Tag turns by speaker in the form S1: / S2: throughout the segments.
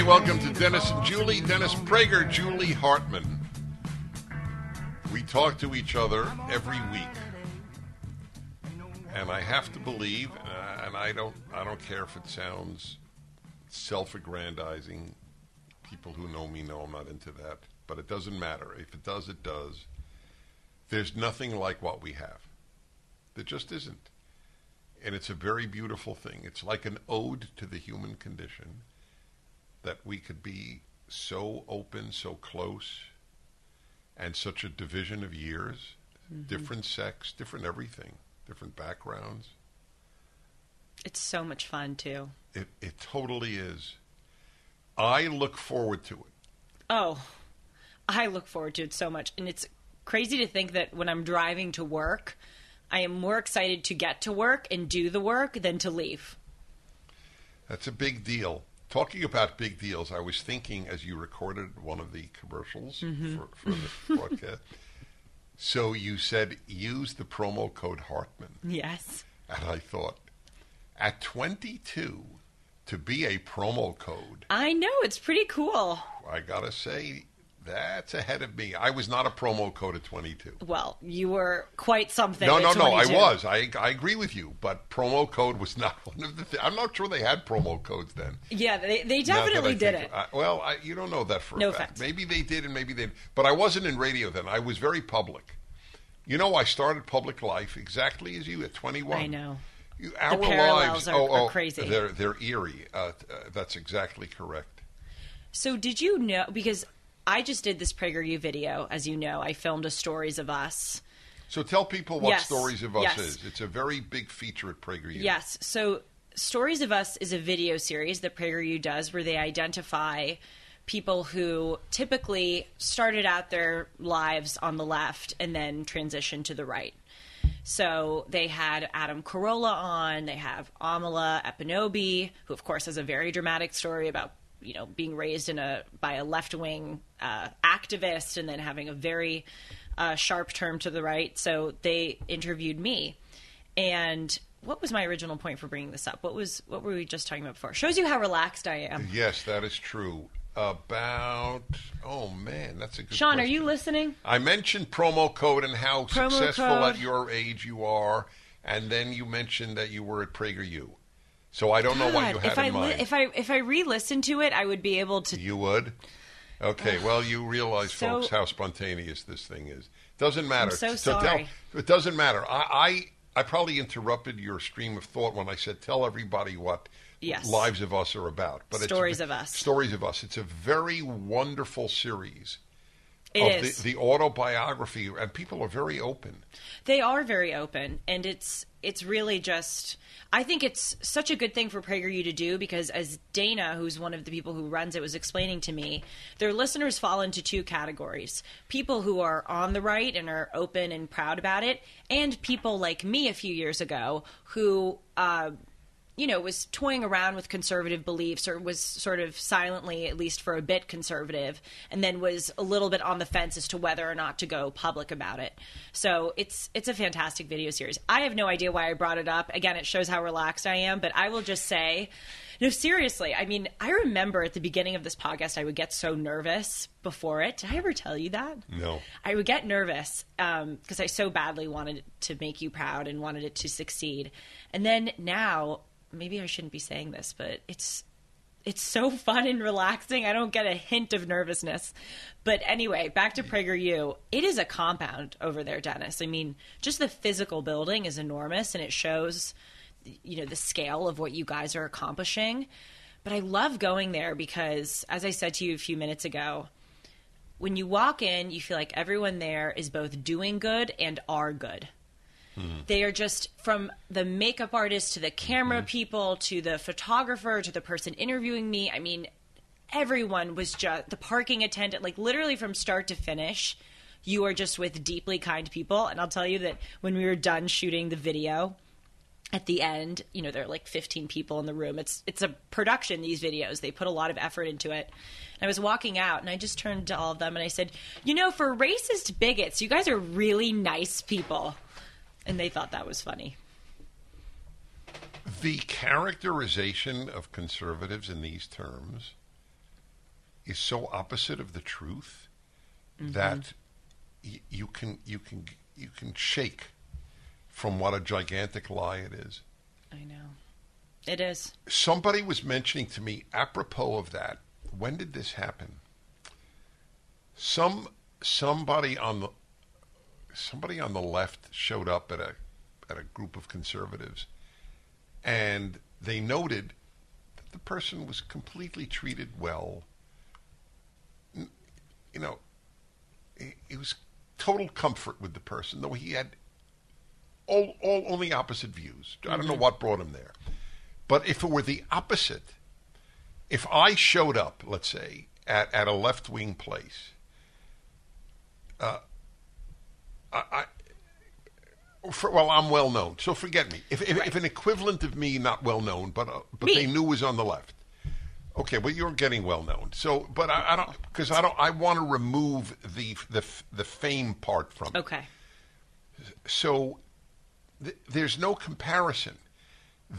S1: everybody. Welcome to Dennis and Julie. Dennis Prager, Julie Hartman. We talk to each other every week, and I have to believe, uh, and I don't, I don't care if it sounds self-aggrandizing. People who know me know I'm not into that, but it doesn't matter. If it does, it does. There's nothing like what we have. There just isn't. And it's a very beautiful thing. It's like an ode to the human condition that we could be so open, so close, and such a division of years, mm-hmm. different sex, different everything, different backgrounds.
S2: It's so much fun too.
S1: It, it totally is. I look forward to it.
S2: Oh, I look forward to it so much. And it's crazy to think that when I'm driving to work, I am more excited to get to work and do the work than to leave.
S1: That's a big deal. Talking about big deals, I was thinking as you recorded one of the commercials for, mm-hmm. for the broadcast. So you said use the promo code Hartman.
S2: Yes.
S1: And I thought, at 22, to be a promo code,
S2: I know. It's pretty cool.
S1: I gotta say, that's ahead of me. I was not a promo code at 22.
S2: Well, you were quite something.
S1: No, no, no, I was. I, I agree with you, but promo code was not one of the. Th- I'm not sure they had promo codes then.
S2: Yeah, they, they
S1: Now that I
S2: definitely did
S1: think-
S2: it.
S1: I, well, I, you don't know that for
S2: No
S1: a fact.
S2: offense.
S1: Maybe they did, and maybe they. didn't. But I wasn't in radio then. I was very public. You know, I started public life exactly as you at 21.
S2: I know.
S1: You, our
S2: parallels
S1: lives
S2: are-
S1: oh,
S2: are
S1: oh,
S2: crazy.
S1: They're they're eerie. Uh, uh, that's exactly correct.
S2: So, did you know? Because I just did this PragerU video, as you know. I filmed a Stories of Us.
S1: So tell people what
S2: Yes,
S1: Stories of Us
S2: yes.
S1: is. It's a very big feature at PragerU.
S2: Yes. So, Stories of Us is a video series that PragerU does where they identify people who typically started out their lives on the left and then transitioned to the right. So they had Adam Carolla on. They have Amala Ekpunobi, who of course has a very dramatic story about you know being raised in a by a left wing uh, activist and then having a very uh, sharp turn to the right. So they interviewed me, and what was my original point for bringing this up? What was what were we just talking about before? Shows you how relaxed I am.
S1: Yes, that is true. About oh man, that's a good.
S2: Sean, are you listening?
S1: I mentioned promo code and how
S2: Promo
S1: successful
S2: code.
S1: at your age you are, and then you mentioned that you were at PragerU. So I don't know what you had
S2: if
S1: in
S2: I li-
S1: mind.
S2: if I if I re-listened to it, I would be able to.
S1: you would. Okay, well, you realize,
S2: So-
S1: folks, how spontaneous this thing is. Doesn't matter.
S2: so
S1: tell-
S2: sorry.
S1: it doesn't matter. I, I I probably interrupted your stream of thought when I said tell everybody what
S2: Yes.
S1: Lives of Us are about. But
S2: Stories of Us.
S1: Stories of Us. It's a very wonderful series.
S2: It
S1: of
S2: is.
S1: The, the autobiography, and people are very open.
S2: They are very open, and it's it's really just. I think it's such a good thing for PragerU to do because, as Dana, who's one of the people who runs it, was explaining to me, their listeners fall into two categories: people who are on the right and are open and proud about it, and people like me a few years ago who. Uh, you know, was toying around with conservative beliefs or was sort of silently, at least for a bit, conservative, and then was a little bit on the fence as to whether or not to go public about it. So it's it's a fantastic video series. I have no idea why I brought it up. Again, it shows how relaxed I am, but I will just say, no, seriously. I mean, I remember at the beginning of this podcast, I would get so nervous before it. Did I ever tell you that?
S1: No.
S2: I would get nervous um, because I so badly wanted to make you proud and wanted it to succeed. And then now, maybe I shouldn't be saying this, but it's it's so fun and relaxing. I don't get a hint of nervousness. But anyway, back to PragerU. It is a compound over there, Dennis. I mean, just the physical building is enormous and it shows you know the scale of what you guys are accomplishing. But I love going there because as I said to you a few minutes ago, when you walk in, you feel like everyone there is both doing good and are good. Mm-hmm. They are just from the makeup artist to the camera mm-hmm. people to the photographer to the person interviewing me. I mean, everyone was just the parking attendant, like literally from start to finish. You are just with deeply kind people. And I'll tell you that when we were done shooting the video, at the end, you know, there are like 15 people in the room. It's it's a production these videos. They put a lot of effort into it. And I was walking out and I just turned to all of them and I said, "You know, for racist bigots, you guys are really nice people." And they thought that was funny.
S1: The characterization of conservatives in these terms is so opposite of the truth mm-hmm. that y- you can you can you can shake from what a gigantic lie it is.
S2: I know. It is.
S1: Somebody was mentioning to me apropos of that. When did this happen? Some somebody on the somebody on the left showed up at a at a group of conservatives and they noted that the person was completely treated well. You know, it, it was total comfort with the person, though he had all, all only opposite views. I don't know what brought him there. But if it were the opposite, if I showed up, let's say, at, at a left wing place, uh, I, I for, well, I'm well known, so forget me. If, if, if an equivalent of me, not well known, but uh, but
S2: Me.
S1: they knew was on the left. Okay, well, you're getting well known. So, but I, I don't because I don't. I want to remove the the the fame part from. it.
S2: Okay.
S1: So th- there's no comparison.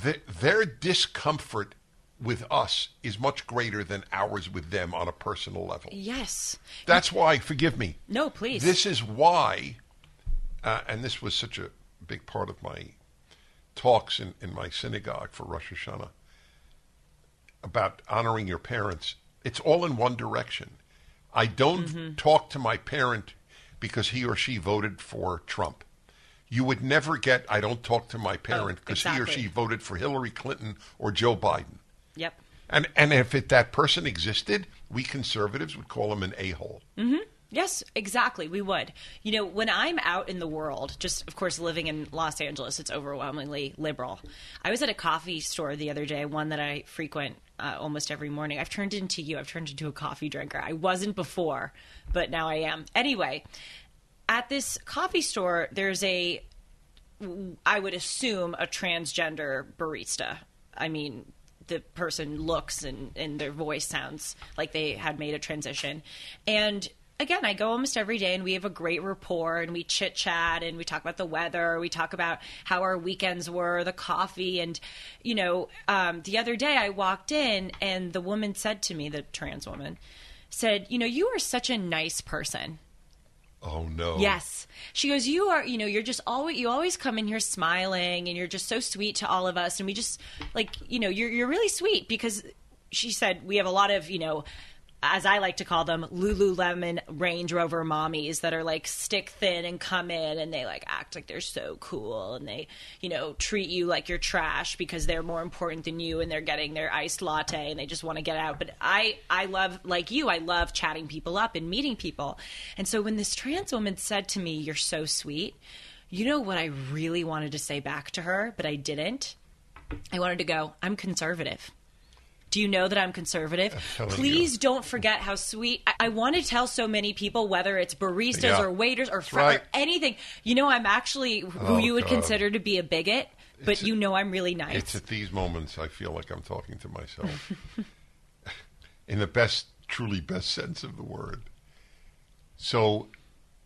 S1: Th- their discomfort with us is much greater than ours with them on a personal level.
S2: Yes.
S1: That's why, forgive me.
S2: No, please.
S1: This is why, uh, and this was such a big part of my talks in, in my synagogue for Rosh Hashanah about honoring your parents. It's all in one direction. I don't
S2: Mm-hmm.
S1: talk to my parent because he or she voted for Trump. You would never get, I don't talk to my parent because he or
S2: Oh,
S1: she voted for Hillary Clinton or Joe Biden.
S2: Yep.
S1: And, and if it, that person existed, we conservatives would call him an a hole.
S2: Yes, exactly. We would. You know, when I'm out in the world, just of course living in Los Angeles, it's overwhelmingly liberal. I was at a coffee store the other day, one that I frequent uh, almost every morning. I've turned into you. I've turned into a coffee drinker. I wasn't before, but now I am. Anyway, at this coffee store, there's a, I would assume, a transgender barista. I mean, the person looks and, and their voice sounds like they had made a transition. And again, I go almost every day and we have a great rapport and we chit chat and we talk about the weather. We talk about how our weekends were, the coffee. And, you know, um, the other day I walked in and the woman said to me, the trans woman, said, You know, you are such a nice person.
S1: Oh, no.
S2: Yes. She goes, You are, you know, you're just always, you always come in here smiling and you're just so sweet to all of us. And we just, like, you know, you're, you're really sweet because she said we have a lot of, you know, as I like to call them, Lululemon Range Rover mommies that are like stick thin and come in and they like act like they're so cool and they, you know, treat you like you're trash because they're more important than you and they're getting their iced latte and they just want to get out. But I, I love, like you, I love chatting people up and meeting people. And so when this trans woman said to me, You're so sweet, you know what I really wanted to say back to her, but I didn't? I wanted to go, I'm conservative. Do you know that I'm conservative?
S1: telling
S2: Please
S1: you.
S2: don't forget how sweet. I, I want to tell so many people, whether it's baristas
S1: Yeah.
S2: or waiters or, fr-
S1: right.
S2: or anything. You know, I'm actually who
S1: Oh,
S2: you would
S1: God.
S2: consider to be a bigot, but
S1: It's
S2: you know I'm really nice.
S1: It's at these moments I feel like I'm talking to myself. In the best, truly best sense of the word. So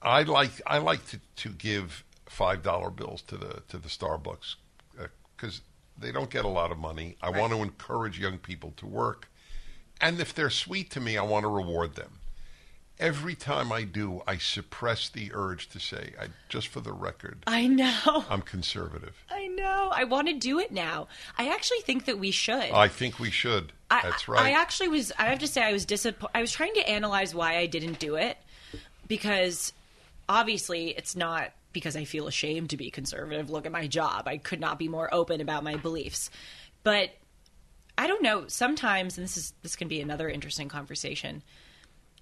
S1: I like I like to, to give five dollar bills to the to the Starbucks uh, because they don't get a lot of money. I want to encourage young people to work, and if they're sweet to me, I want to reward them. Every time I do, I suppress the urge to say, I, just for the record,
S2: I know.
S1: I'm conservative.
S2: I know. I want to do it now. I actually think that we should.
S1: I think we should.
S2: I,
S1: That's right.
S2: I actually was. I have to say, I was disappointed. I was trying to analyze why I didn't do it because obviously it's not because I feel ashamed to be conservative. Look at my job. I could not be more open about my beliefs. But I don't know. Sometimes, and this is this can be another interesting conversation.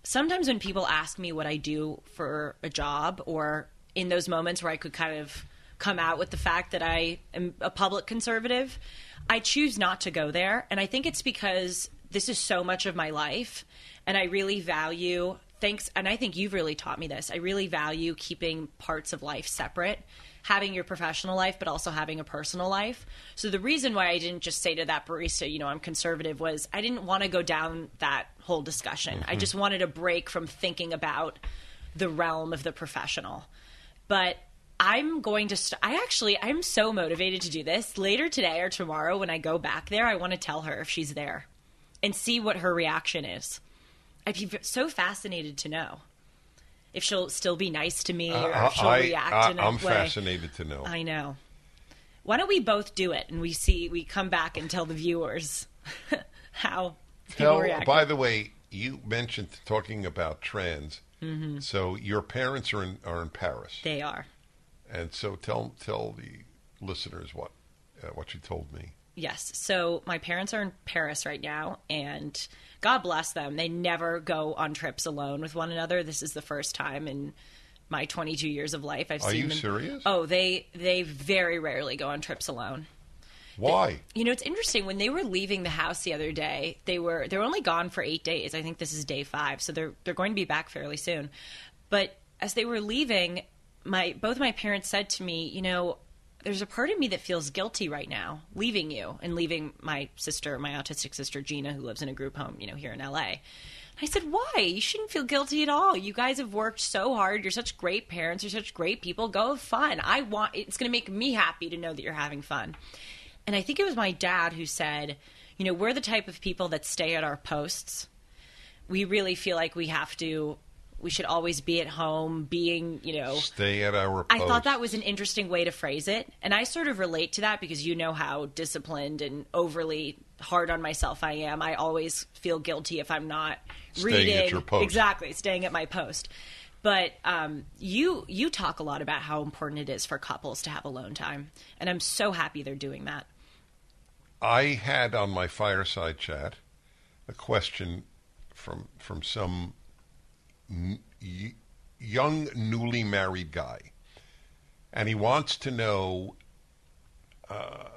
S2: Sometimes when people ask me what I do for a job, or in those moments where I could kind of come out with the fact that I am a public conservative, I choose not to go there. And I think it's because this is so much of my life, and I really value thanks. And I think you've really taught me this. I really value keeping parts of life separate having your professional life, but also having a personal life. So the reason why I didn't just say to that barista, you know, I'm conservative was I didn't want to go down that whole discussion.
S1: Mm-hmm.
S2: I just wanted a break from thinking about the realm of the professional. But I'm going to. St- I actually, I'm so motivated to do this later today or tomorrow when I go back there. I want to tell her if she's there and see what her reaction is. I'd be so fascinated to know if she'll still be nice to me or if she'll
S1: I,
S2: react
S1: I,
S2: in a
S1: I'm
S2: way.
S1: fascinated to know.
S2: I know. Why don't we both do it and we see we come back and tell the viewers how people
S1: Tell,
S2: react.
S1: by the way, you mentioned talking about trans.
S2: Mm-hmm.
S1: So your parents are in are in Paris,
S2: they are.
S1: and so tell tell the listeners what uh, what you told me.
S2: Yes. So my parents are in Paris right now, and God bless them. They never go on trips alone with one another. This is the first time in my 22 years of life I've
S1: Are
S2: seen
S1: you
S2: them.
S1: serious?
S2: Oh, they they very rarely go on trips alone.
S1: Why?
S2: You know, it's interesting when they were leaving the house the other day. They were they're only gone for eight days. I think this is day five, so they're they're going to be back fairly soon. But as they were leaving, my both my parents said to me, you know, there's a part of me that feels guilty right now leaving you and leaving my sister, my autistic sister Gina, who lives in a group home, you know, here in LA. I said, why? You shouldn't feel guilty at all. You guys have worked so hard. You're such great parents. You're such great people. Go have fun. I want. It's going to make me happy to know that you're having fun. And I think it was my dad who said, you know, we're the type of people that stay at our posts. We really feel like we have to, we should always be at home, being, you know.
S1: Stay at our. Post.
S2: I thought that was an interesting way to phrase it. And I sort of relate to that because you know how disciplined and overly hard on myself I am. I always feel guilty if I'm not
S1: Staying at
S2: reading.
S1: your post.
S2: Exactly, staying at my post. But um, you you talk a lot about how important it is for couples to have alone time, and I'm so happy they're doing that.
S1: I had on my fireside chat a question from from some young newly married guy, and he wants to know. Uh,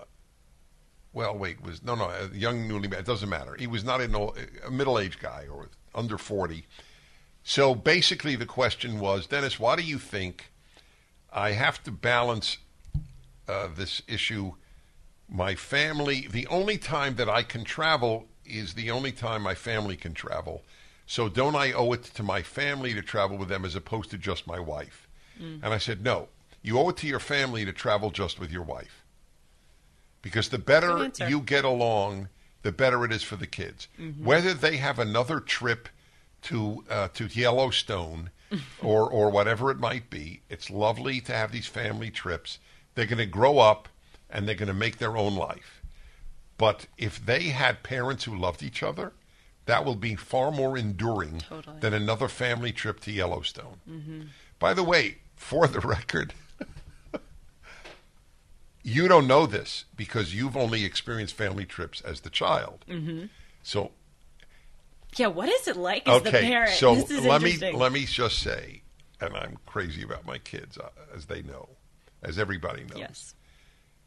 S1: well, wait, was no, no, a young newly married. It doesn't matter. He was not an old, a middle aged guy or under forty. So basically, the question was, Dennis, why do you think I have to balance uh, this issue? my family the only time that I can travel is the only time my family can travel. So don't I owe it to my family to travel with them as opposed to just my wife? And I said, "No. You owe it to your family to travel just with your wife. Because the better you get along, the better it is for the kids. Whether they have another trip to uh, to Yellowstone or or whatever it might be, it's lovely to have these family trips. They're going to grow up and they're going to make their own life. But if they had parents who loved each other, that will be far more enduring
S2: Totally.
S1: than another family trip to Yellowstone. By the way, for the record, you don't know this because you've only experienced family trips as the child. Mm-hmm. So
S2: Yeah, what is it like as the parent?
S1: so
S2: this is
S1: let me let me just say, and I'm crazy about my kids, uh, as they know, as everybody knows.
S2: Yes.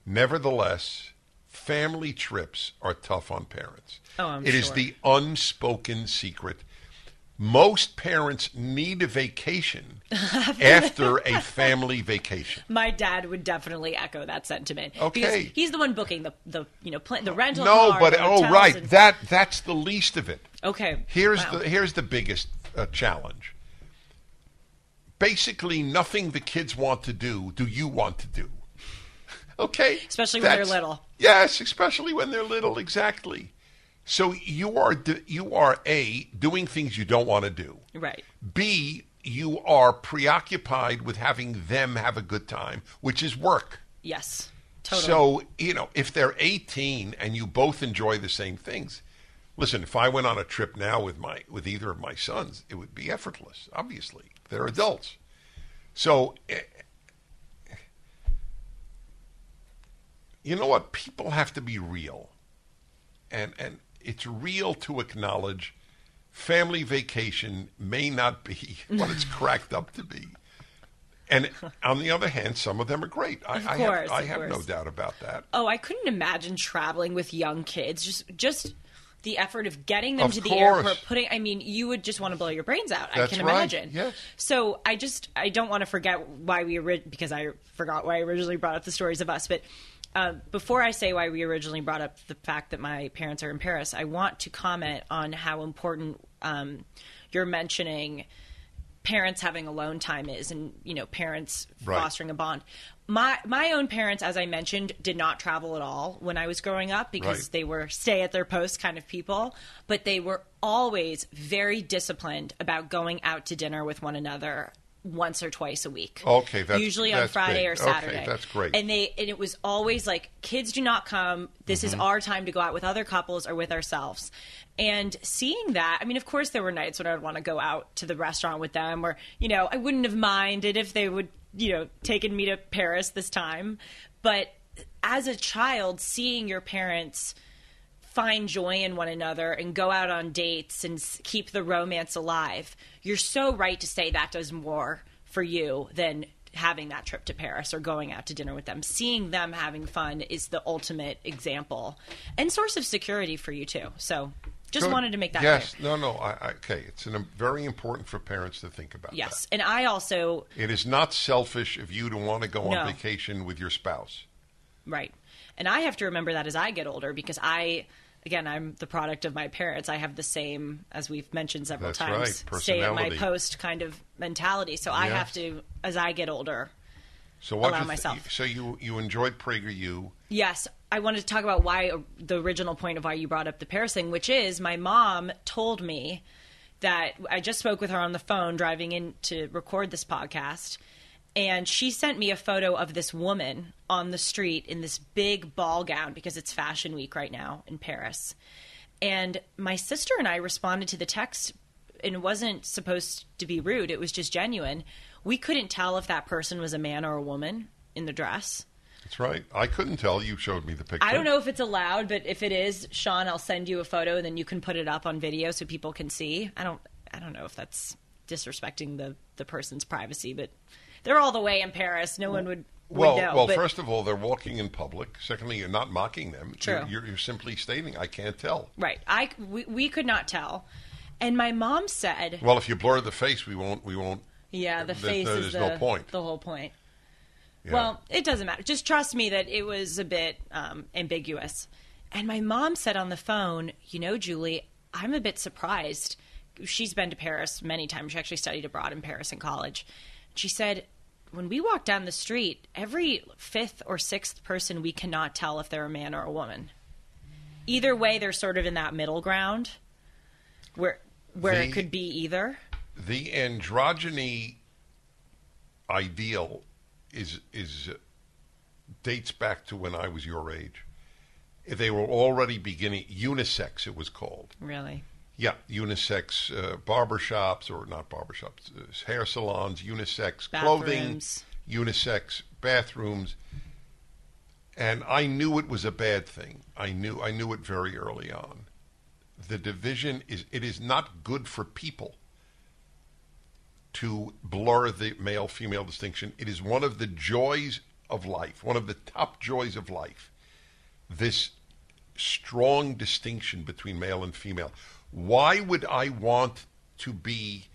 S1: Nevertheless, family trips are tough on parents.
S2: Oh, I'm
S1: It is
S2: sure.
S1: the unspoken secret. Most parents need a vacation after a family vacation.
S2: My dad would definitely echo that sentiment.
S1: Okay.
S2: Because he's the one booking the the you know pla- the rental.
S1: No,
S2: car,
S1: but
S2: the
S1: oh
S2: hotels
S1: right,
S2: and-
S1: that that's the least of it.
S2: okay.
S1: Here's
S2: Wow.
S1: the here's the biggest uh, challenge. Basically, nothing the kids want to do, do you want to do? Okay,
S2: Especially when they're
S1: That's-
S2: little.
S1: Yes, especially when they're little. Exactly. So you are you are a doing things you don't want to do.
S2: right.
S1: B you are preoccupied with having them have a good time, which is work.
S2: Yes. Totally.
S1: So, you know, if they're 18 and you both enjoy the same things, listen, if I went on a trip now with my with either of my sons, it would be effortless, obviously. They're adults. So, eh, you know what? People have to be real. And and it's real to acknowledge family vacation may not be what it's cracked up to be. And on the other hand, some of them are great. I,
S2: Of
S1: I have, I have no doubt about that.
S2: Oh, I couldn't imagine traveling with young kids. Just just the effort of getting them
S1: Of
S2: to the
S1: course.
S2: airport, putting I mean, you would just want to blow your brains out.
S1: That's
S2: I can
S1: right,
S2: imagine.
S1: yes.
S2: So I just I don't want to forget why we because I forgot why I originally brought up the stories of us, but uh, before I say why we originally brought up the fact that my parents are in Paris, I want to comment on how important um, you're mentioning parents having alone time is and you know parents
S1: Right.
S2: fostering a bond my my own parents as i mentioned did not travel at all when i was growing up because
S1: Right.
S2: they were stay at their post kind of people but they were always very disciplined about going out to dinner with one another once or twice a week
S1: Okay, that's-
S2: usually on
S1: that's
S2: friday
S1: big.
S2: or
S1: Okay,
S2: saturday
S1: that's great.
S2: and they and it was always like kids do not come this
S1: Mm-hmm.
S2: is our time to go out with other couples or with ourselves and seeing that i mean of course there were nights when i would want to go out to the restaurant with them or you know i wouldn't have minded if they would you know taken me to paris this time but as a child seeing your parents find joy in one another and go out on dates and keep the romance alive. You're so right to say that does more for you than having that trip to Paris or going out to dinner with them. Seeing them having fun is the ultimate example and source of security for you too. So just
S1: Good.
S2: wanted to make that
S1: Yes,
S2: clear.
S1: no, no. I, I, okay, it's an, very important for parents to think about.
S2: Yes. And I also
S1: it is not selfish of you to want to go
S2: No.
S1: on vacation with your spouse.
S2: Right. And I have to remember that as I get older because I, again, I'm the product of my parents. I have the same, as we've mentioned several
S1: That's
S2: times,
S1: right,
S2: stay at my post kind of mentality. So I have to, as I get older.
S1: So what
S2: Allow
S1: th-
S2: myself.
S1: so you you enjoyed PragerU.
S2: Yes, I wanted to talk about why the original point of why you brought up the Paris thing, which is my mom told me that I just spoke with her on the phone driving in to record this podcast. And she sent me a photo of this woman on the street in this big ball gown because it's fashion week right now in Paris. And my sister and I responded to the text, and it wasn't supposed to be rude, it was just genuine. We couldn't tell if that person was a man or a woman in the dress.
S1: That's right. I couldn't tell. You showed me the picture.
S2: I don't know if it's allowed, but if it is, Sean, I'll send you a photo and then you can put it up on video so people can see. I don't I don't know if that's disrespecting the the person's privacy, but they're all the way in Paris. No one would, would
S1: Well,
S2: know.
S1: well.
S2: but-
S1: First of all, they're walking in public. Secondly, you're not mocking them.
S2: True.
S1: You're, you're, simply stating, "I can't tell."
S2: right. I we, we could not tell. And my mom said,
S1: Well, if you blur the face, we won't. We won't.
S2: "Yeah, the face is
S1: no
S2: the
S1: point.
S2: the whole point."
S1: Yeah.
S2: Well, it doesn't matter. Just trust me that it was a bit um, ambiguous. And my mom said on the phone, you know, Julie, I'm a bit surprised. She's been to Paris many times. She actually studied abroad in Paris in college. She said, when we walk down the street, every fifth or sixth person, we cannot tell if they're a man or a woman. Either way, they're sort of in that middle ground where where
S1: The-
S2: it could be either.
S1: the androgyny ideal is is uh, dates back to when I was your age. They were already beginning unisex. It was called.
S2: Really?
S1: Yeah, unisex uh, barbershops or not barbershops, uh, hair salons, unisex clothing, unisex bathrooms. And I knew it was a bad thing. I knew I knew it very early on. The division is it is not good for people to blur the male female distinction. It is one of the joys of life, one of the top joys of life. This strong distinction between male and female. Why would I want to be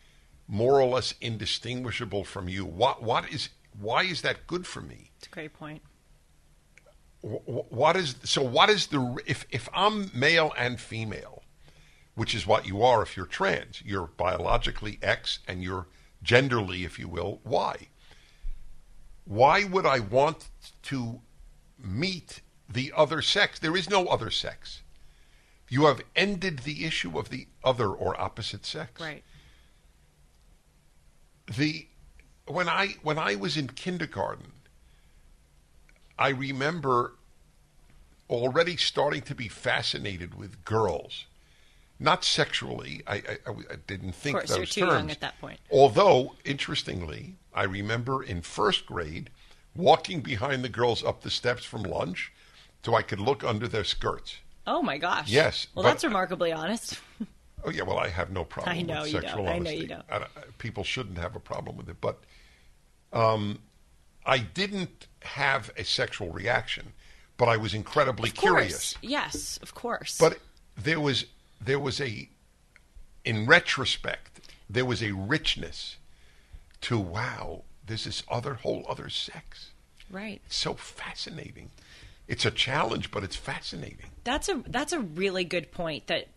S1: more or less indistinguishable from you? What what is why is that good for me?
S2: It's a great point.
S1: Wh- wh- What is so? What is the if if I'm male and female, which is what you are if you're trans, you're biologically X and you're genderly, if you will, Y. Why would I want to meet the other sex? There is no other sex. You have ended the issue of the other or opposite sex
S2: Right.
S1: the when I when I was in kindergarten, I remember already starting to be fascinated with girls. Not sexually. I, I, I didn't think of
S2: course,
S1: those
S2: you're too
S1: terms.
S2: young at that point.
S1: Although, interestingly, I remember in first grade walking behind the girls up the steps from lunch so I could look under their skirts.
S2: Oh my gosh.
S1: Yes,
S2: Well,
S1: but-
S2: that's remarkably honest.
S1: Oh yeah, well I have no problem
S2: I know
S1: with
S2: you
S1: sexual
S2: don't. I know you don't.
S1: I people shouldn't have a problem with it, but um, I didn't have a sexual reaction, but I was incredibly
S2: Of
S1: curious.
S2: Yes, of course.
S1: But there was there was a in retrospect there was a richness to wow There's this is other whole other sex.
S2: right.
S1: It's so fascinating. It's a challenge, but it's fascinating.
S2: That's a that's a really good point that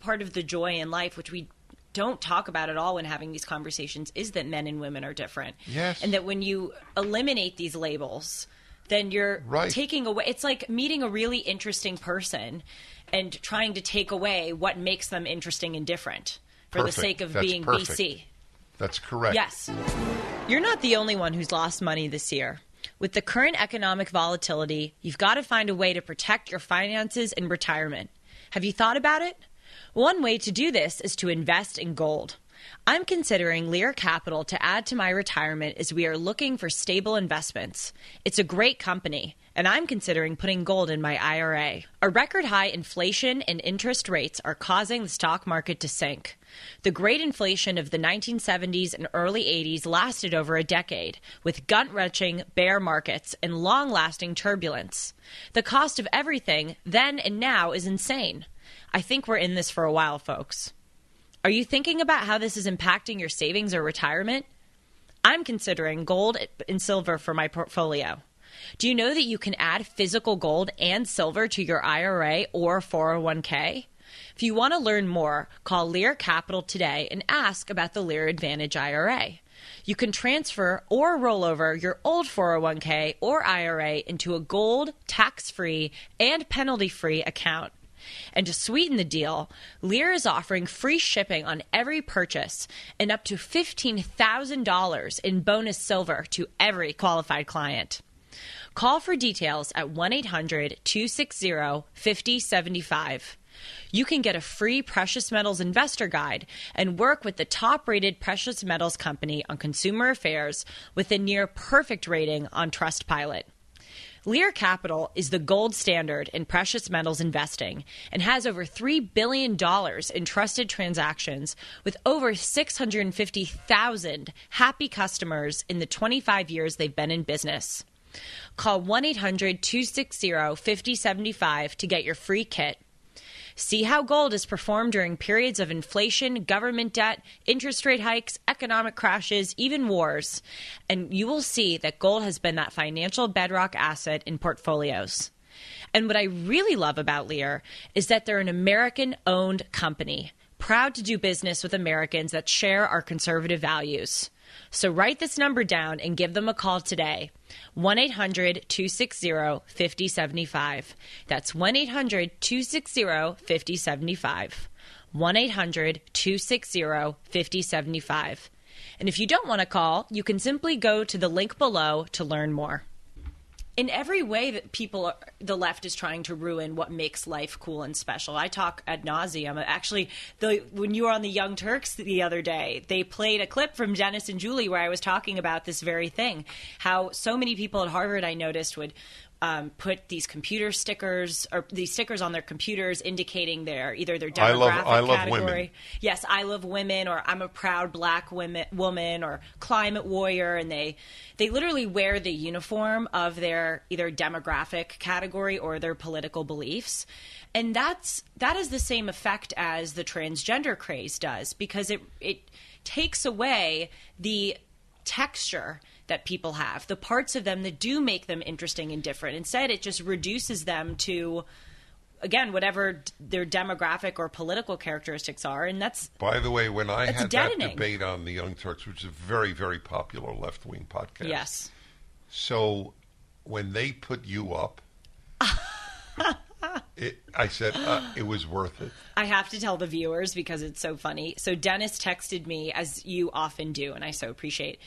S2: part of the joy in life which we don't talk about at all when having these conversations is that men and women are different.
S1: Yes.
S2: And that when you eliminate these labels, then you're
S1: Right.
S2: taking away it's like meeting a really interesting person and trying to take away what makes them interesting and different for
S1: Perfect.
S2: the sake of
S1: That's
S2: being
S1: perfect.
S2: BC.
S1: That's correct.
S2: Yes. You're not the only one who's lost money this year. With the current economic volatility, you've got to find a way to protect your finances in retirement. Have you thought about it? One way to do this is to invest in gold. I'm considering Lear Capital to add to my retirement as we are looking for stable investments. It's a great company, and I'm considering putting gold in my IRA. A record high inflation and interest rates are causing the stock market to sink. The great inflation of the 1970s and early 80s lasted over a decade, with gut wrenching bear markets and long lasting turbulence. The cost of everything then and now is insane. I think we're in this for a while, folks. Are you thinking about how this is impacting your savings or retirement? I'm considering gold and silver for my portfolio. Do you know that you can add physical gold and silver to your IRA or 401k? If you want to learn more, call Lear Capital today and ask about the Lear Advantage IRA. You can transfer or roll over your old 401k or IRA into a gold, tax free, and penalty free account. And to sweeten the deal, Lear is offering free shipping on every purchase and up to $15,000 in bonus silver to every qualified client. Call for details at 1 800 260 5075. You can get a free precious metals investor guide and work with the top rated precious metals company on consumer affairs with a near perfect rating on Trustpilot. Lear Capital is the gold standard in precious metals investing and has over $3 billion in trusted transactions with over 650,000 happy customers in the 25 years they've been in business. Call 1 800 260 5075 to get your free kit. See how gold has performed during periods of inflation, government debt, interest rate hikes, economic crashes, even wars. And you will see that gold has been that financial bedrock asset in portfolios. And what I really love about Lear is that they're an American owned company, proud to do business with Americans that share our conservative values. So write this number down and give them a call today 1 800 260 5075. That's 1 800 260 5075. 1 800 260 5075. And if you don't want to call, you can simply go to the link below to learn more in every way that people are, the left is trying to ruin what makes life cool and special. I talk ad nauseum. Actually, the when you were on the Young Turks the other day, they played a clip from Dennis and Julie where I was talking about this very thing. How so many people at Harvard I noticed would um, put these computer stickers or these stickers on their computers indicating their either their
S1: I
S2: demographic
S1: love- I love
S2: category.
S1: women.
S2: Yes, I love women, or I'm a proud black women, woman, or climate warrior, and they they literally wear the uniform of their either demographic category or their political beliefs, and that's that is the same effect as the transgender craze does because it it takes away the texture that people have, the parts of them that do make them interesting and different. Instead, it just reduces them to again whatever their demographic or political characteristics are and that's
S1: By the way, when I had
S2: deadening.
S1: that debate on the Young Turks, which is a very, very popular left wing podcast.
S2: yes
S1: So when they put you up, it, I said uh, it was worth it.
S2: I have to tell the viewers because it's so funny. So Dennis texted me as you often do and I so appreciate.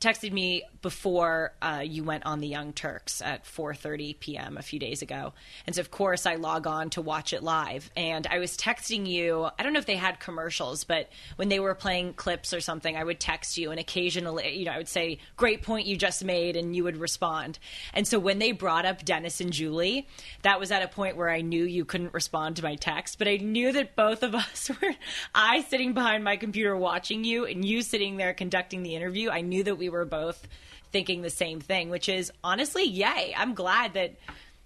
S2: Texted me before uh, you went on the Young Turks at 4:30 p.m. a few days ago, and so of course I log on to watch it live. And I was texting you. I don't know if they had commercials, but when they were playing clips or something, I would text you, and occasionally, you know, I would say, "Great point you just made," and you would respond. And so when they brought up Dennis and Julie, that was at a point where I knew you couldn't respond to my text, but I knew that both of us were. I sitting behind my computer watching you, and you sitting there conducting the interview. I knew that we were both thinking the same thing, which is honestly, yay! I'm glad that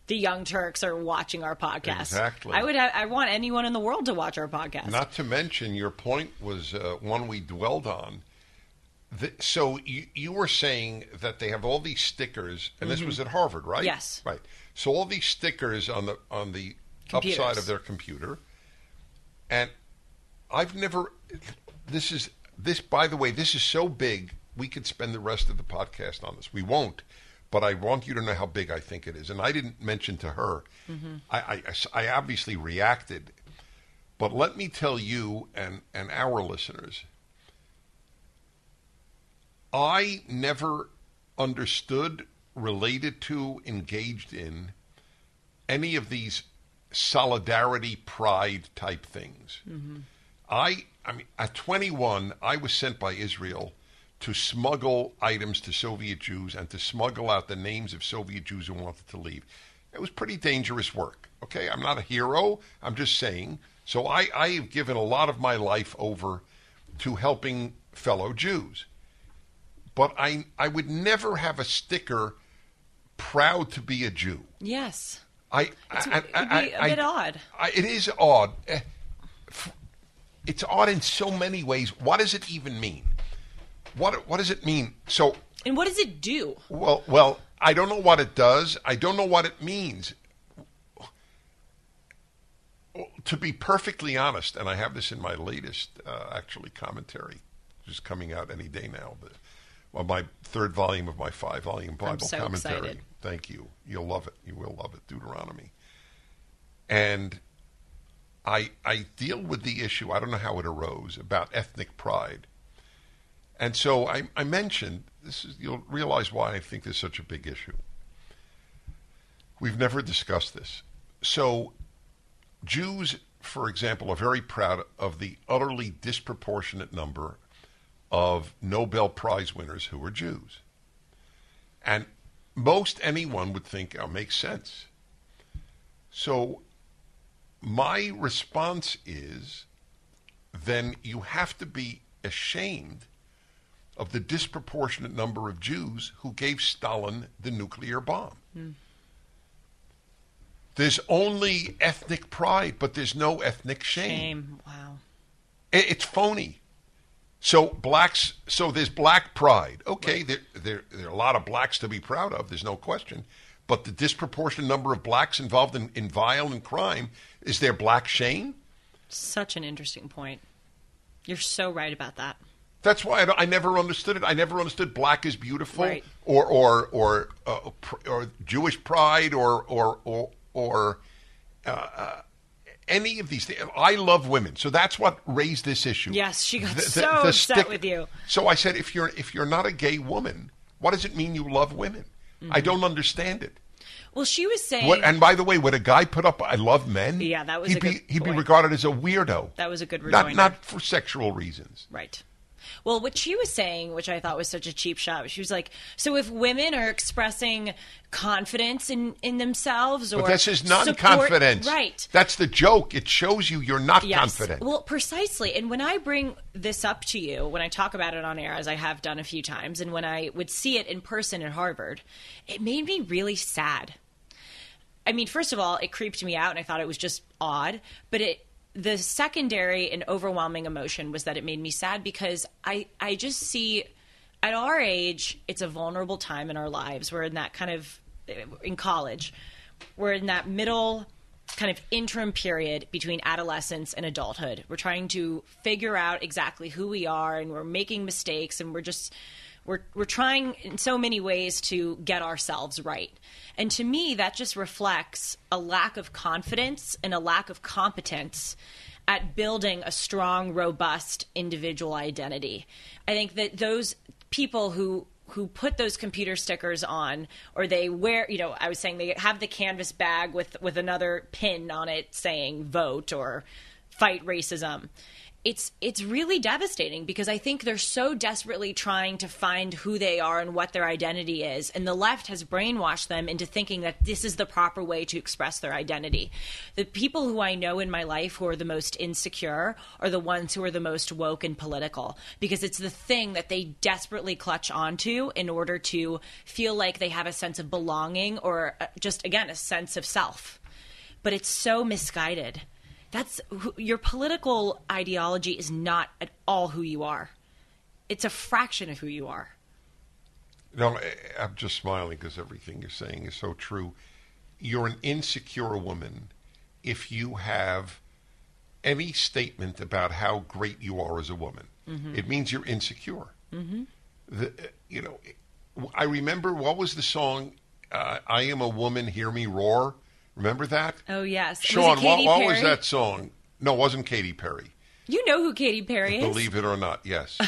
S2: the Young Turks are watching our podcast.
S1: Exactly.
S2: I would. Have, I want anyone in the world to watch our podcast.
S1: Not to mention, your point was uh, one we dwelled on. The, so you, you were saying that they have all these stickers, and this was at Harvard, right?
S2: Mm-hmm. Yes.
S1: Right. So all these stickers on the on the
S2: Computers.
S1: upside of their computer, and I've never. This is this. By the way, this is so big. We could spend the rest of the podcast on this. We won't, but I want you to know how big I think it is. And I didn't mention to her. I, I, I obviously reacted, but let me tell you and and our listeners. I never understood, related to, engaged in any of these solidarity, pride type things. Mm-hmm. I, I mean, at 21, I was sent by Israel to smuggle items to Soviet Jews and to smuggle out the names of Soviet Jews who wanted to leave. It was pretty dangerous work. Okay, I'm not a hero. I'm just saying. So I, I have given a lot of my life over to helping fellow Jews. But I, I would never have a sticker proud to be a Jew.
S2: yes,
S1: I,
S2: It's-
S1: I, I-
S2: be a bit odd.
S1: I, it is odd. Eh, It's odd in so many ways. What does it even mean? What What does it mean? So,
S2: and what does it do?
S1: well, well, I don't know what it does. I don't know what it means. To be perfectly honest, and I have this in my latest, uh, actually, commentary, which is coming out any day now. But, well, my third volume of my five-volume Bible
S2: so
S1: commentary.
S2: excited.
S1: Thank you. You'll love it. You will love it. Deuteronomy. And I I deal with the issue. I don't know how it arose about ethnic pride, and so I, I mentioned this is you'll realize why I think this is such a big issue. We've never discussed this. So Jews, for example, are very proud of the utterly disproportionate number of Nobel Prize winners who are Jews, and most anyone would think oh, makes sense. So my response is then you have to be ashamed of the disproportionate number of Jews who gave Stalin the nuclear bomb. Hmm. There's only ethnic pride, but there's no ethnic shame.
S2: Shame. Wow.
S1: It's phony. So blacks, so there's black pride. Okay, there, there there are a lot of blacks to be proud of. There's no question. But the disproportionate number of blacks involved in, in violence and crime is there black shame?
S2: Such an interesting point. You're so right about that.
S1: That's why I, I never understood it. I never understood black is beautiful,
S2: Right.
S1: or or or uh, or Jewish pride, or or or, or uh, uh, any of these things. I love women, so that's what raised this issue.
S2: Yes, she got so upset with you.
S1: So I said, if you're if you're not a gay woman, what does it mean you love women? I
S2: Mm-hmm.
S1: don't understand it.
S2: Well, she was saying
S1: What, and by the way, would a guy put up "I love men"?
S2: Yeah, that was
S1: he'd be he'd be regarded as a weirdo.
S2: that was a good
S1: not not for sexual reasons.
S2: Right. Well, what she was saying, which I thought was such a cheap shot, she was like, "So if women are expressing confidence in in themselves, or
S1: But this is
S2: support-
S1: non-confidence.
S2: right?
S1: That's the joke. It shows you you're not
S2: Yes.
S1: confident.
S2: Well, precisely. And when I bring this up to you, when I talk about it on air, as I have done a few times, and when I would see it in person at Harvard, it made me really sad. I mean, first of all, it creeped me out, and I thought it was just odd. But it, the secondary and overwhelming emotion was that it made me sad because I, I just see, at our age, it's a vulnerable time in our lives. We're in that kind of, in college, we're in that middle kind of interim period between adolescence and adulthood. We're trying to figure out exactly who we are, and we're making mistakes, and we're just we're we're trying in so many ways to get ourselves right. And to me, that just reflects a lack of confidence and a lack of competence at building a strong, robust individual identity. I think that those people who who put those computer stickers on or they wear you know i was saying they have the canvas bag with with another pin on it saying vote or fight racism it's it's really devastating because I think they're so desperately trying to find who they are and what their identity is, and the left has brainwashed them into thinking that this is the proper way to express their identity. The people who I know in my life who are the most insecure are the ones who are the most woke and political because it's the thing that they desperately clutch onto in order to feel like they have a sense of belonging or uh, just again a sense of self. But it's so misguided that's your political ideology is not at all who you are. It's a fraction of who you are.
S1: No, I'm just smiling because everything you're saying is so true. You're an insecure woman if you have any statement about how great you are as a woman. Mm-hmm. It means you're insecure. Mm-hmm. The, you know, I remember what was the song? Uh, I am a woman, hear me roar. Remember that?
S2: Oh yes,
S1: Sean. What, what was that song? No, it wasn't Katy Perry.
S2: You know who Katy Perry
S1: is? Believe it or not, yes.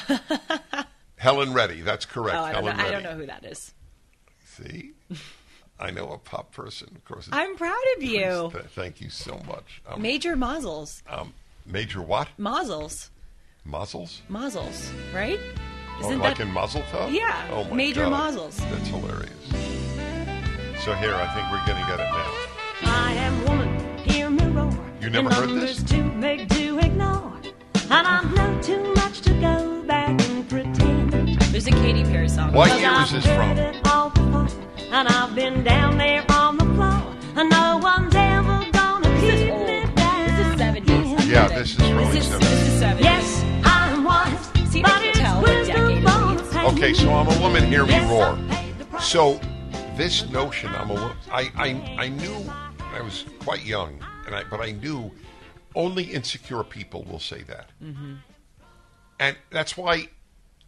S1: Helen Reddy. That's correct.
S2: Oh, I, don't
S1: Helen
S2: know,
S1: Reddy.
S2: I don't know who that is.
S1: See, I know a pop person. Of course,
S2: I'm proud of you.
S1: Th- thank you so much.
S2: Um, Major Mazzles.
S1: Um, major what?
S2: Mazzles.
S1: Muzzles.
S2: Mazzles, right?
S1: Oh, Isn't like that... in Mazel Tov?
S2: Yeah.
S1: Oh my
S2: Major
S1: God.
S2: Mazzles.
S1: That's hilarious. So here, I think we're going to get it now.
S3: I am woman, hear me roar.
S1: You never heard this?
S3: too big to ignore. And I know too much to go back and pretend.
S2: There's a Katy Perry song.
S1: What year is this from?
S3: and I've been down there on the floor. And no one's ever gonna
S2: this
S3: keep
S2: is old.
S3: me down.
S2: This is 70s.
S1: Yeah, this is early
S2: This is,
S1: 70s.
S2: this is 70s.
S3: Yes, I'm wise.
S2: See, I
S3: but
S2: can
S3: it's
S2: tell what
S3: wisdom
S2: decade it
S3: for
S1: Okay, so I'm a woman, hear me
S3: Yes,
S1: roar.
S3: I paid the price.
S1: So this notion, I'm a wo- I, I, I knew I was quite young, and I, but I knew only insecure people will say that. Mm-hmm. And that's why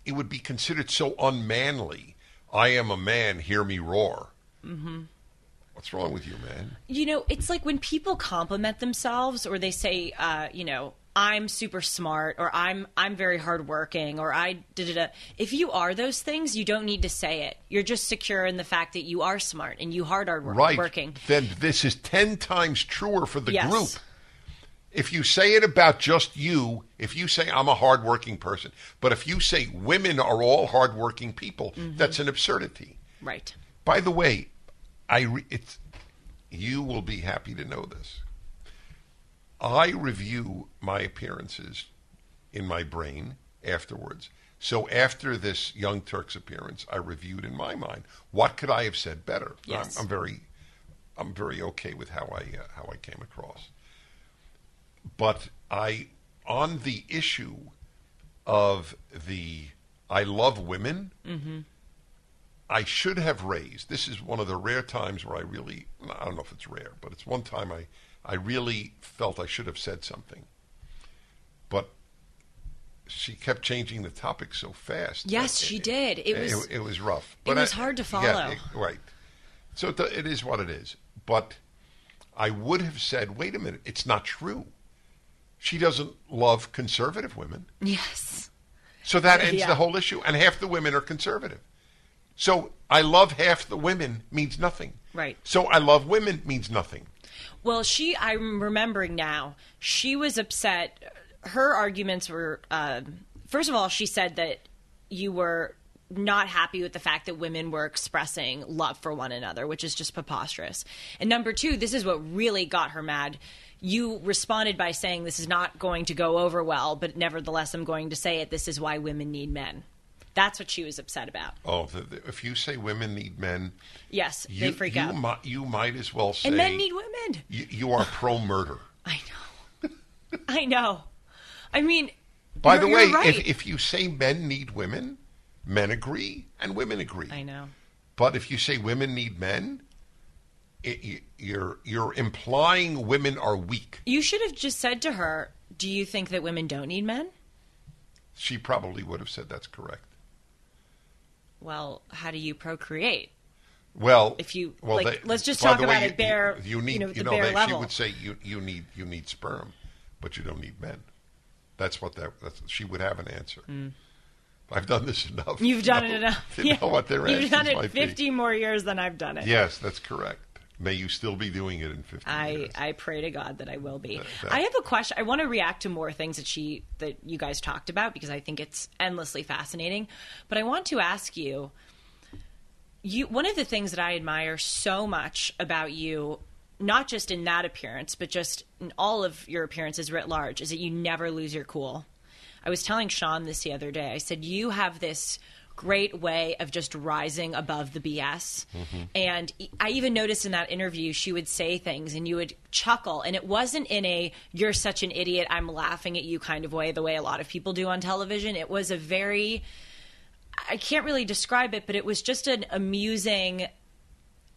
S1: it would be considered so unmanly. I am a man, hear me roar. Mm-hmm. What's wrong with you, man?
S2: You know, it's like when people compliment themselves or they say, uh, you know, I'm super smart or I'm I'm very hardworking or I did it. If you are those things, you don't need to say it. You're just secure in the fact that you are smart and you hard hard
S1: Right.
S2: working.
S1: Then this is ten times truer for the
S2: Yes.
S1: group. If you say it about just you, if you say I'm a hardworking person, but if you say women are all hardworking people, mm-hmm. that's an absurdity.
S2: Right.
S1: By the way, I re- it's you will be happy to know this. I review my appearances in my brain afterwards. So after this Young Turks appearance, I reviewed in my mind what could I have said better.
S2: Yes.
S1: I'm, I'm very, I'm very okay with how I uh, how I came across. But I, on the issue of the I love women, I should have raised. This is one of the rare times where I really, I don't know if it's rare, but it's one time I, I really felt I should have said something. But she kept changing the topic so fast.
S2: Yes, she did. It was-
S1: it, was rough.
S2: it was hard to
S1: yeah,
S2: follow.
S1: it- right. So it, it is what it is. But I would have said, wait a minute, it's not true. She doesn't love conservative women.
S2: Yes.
S1: So that ends
S2: Yeah.
S1: the whole issue. And half the women are conservative. So I love half the women means nothing.
S2: Right.
S1: So I love women means nothing.
S2: Well, she, I'm remembering now, she was upset. Her arguments were, um, first of all, she said that you were not happy with the fact that women were expressing love for one another, which is just preposterous. And number two, this is what really got her mad. You responded by saying, This is not going to go over well, but nevertheless, I'm going to say it. This is why women need men. That's what she was upset about.
S1: Oh, if you say women need men,
S2: Yes,
S1: you,
S2: they freak
S1: you,
S2: out.
S1: mi- you might as well say
S2: and men need women.
S1: you, you are pro murder.
S2: I know. I know. I mean,
S1: By the way,
S2: right.
S1: if, if you say men need women, men agree and women agree.
S2: I know.
S1: But if you say women need men, it, you're you're implying women are weak.
S2: You should have just said to her, "Do you think that women don't need men?"
S1: She probably would have said that's correct.
S2: Well, how do you procreate?
S1: Well,
S2: If you-
S1: well,
S2: like, let's just talk
S1: way,
S2: about it bare-
S1: You need,
S2: you know,
S1: you know,
S2: bare
S1: they- she would say you you need you need sperm, but you don't need men. That's what that. That's, she would have an answer.
S2: Hmm.
S1: I've done this enough.
S2: You've done
S1: know-
S2: it enough.
S1: To know what their
S2: You've done it
S1: might be.
S2: 50 more years than I've done it.
S1: Yes, that's correct. May you still be doing it in 50
S2: I,
S1: years.
S2: I pray to God that I will be.
S1: that-
S2: I have a question. I want to react to more things that she that you guys talked about because I think it's endlessly fascinating. But I want to ask you you one of the things that I admire so much about you not just in that appearance but just in all of your appearances writ large is that you never lose your cool. I was telling Sean this the other day. I said you have this great way of just rising above the BS. And I even noticed in that interview she would say things and you would chuckle and it wasn't in a you're such an idiot I'm laughing at you kind of way the way a lot of people do on television. It was a very I can't really describe it, but it was just an amusing,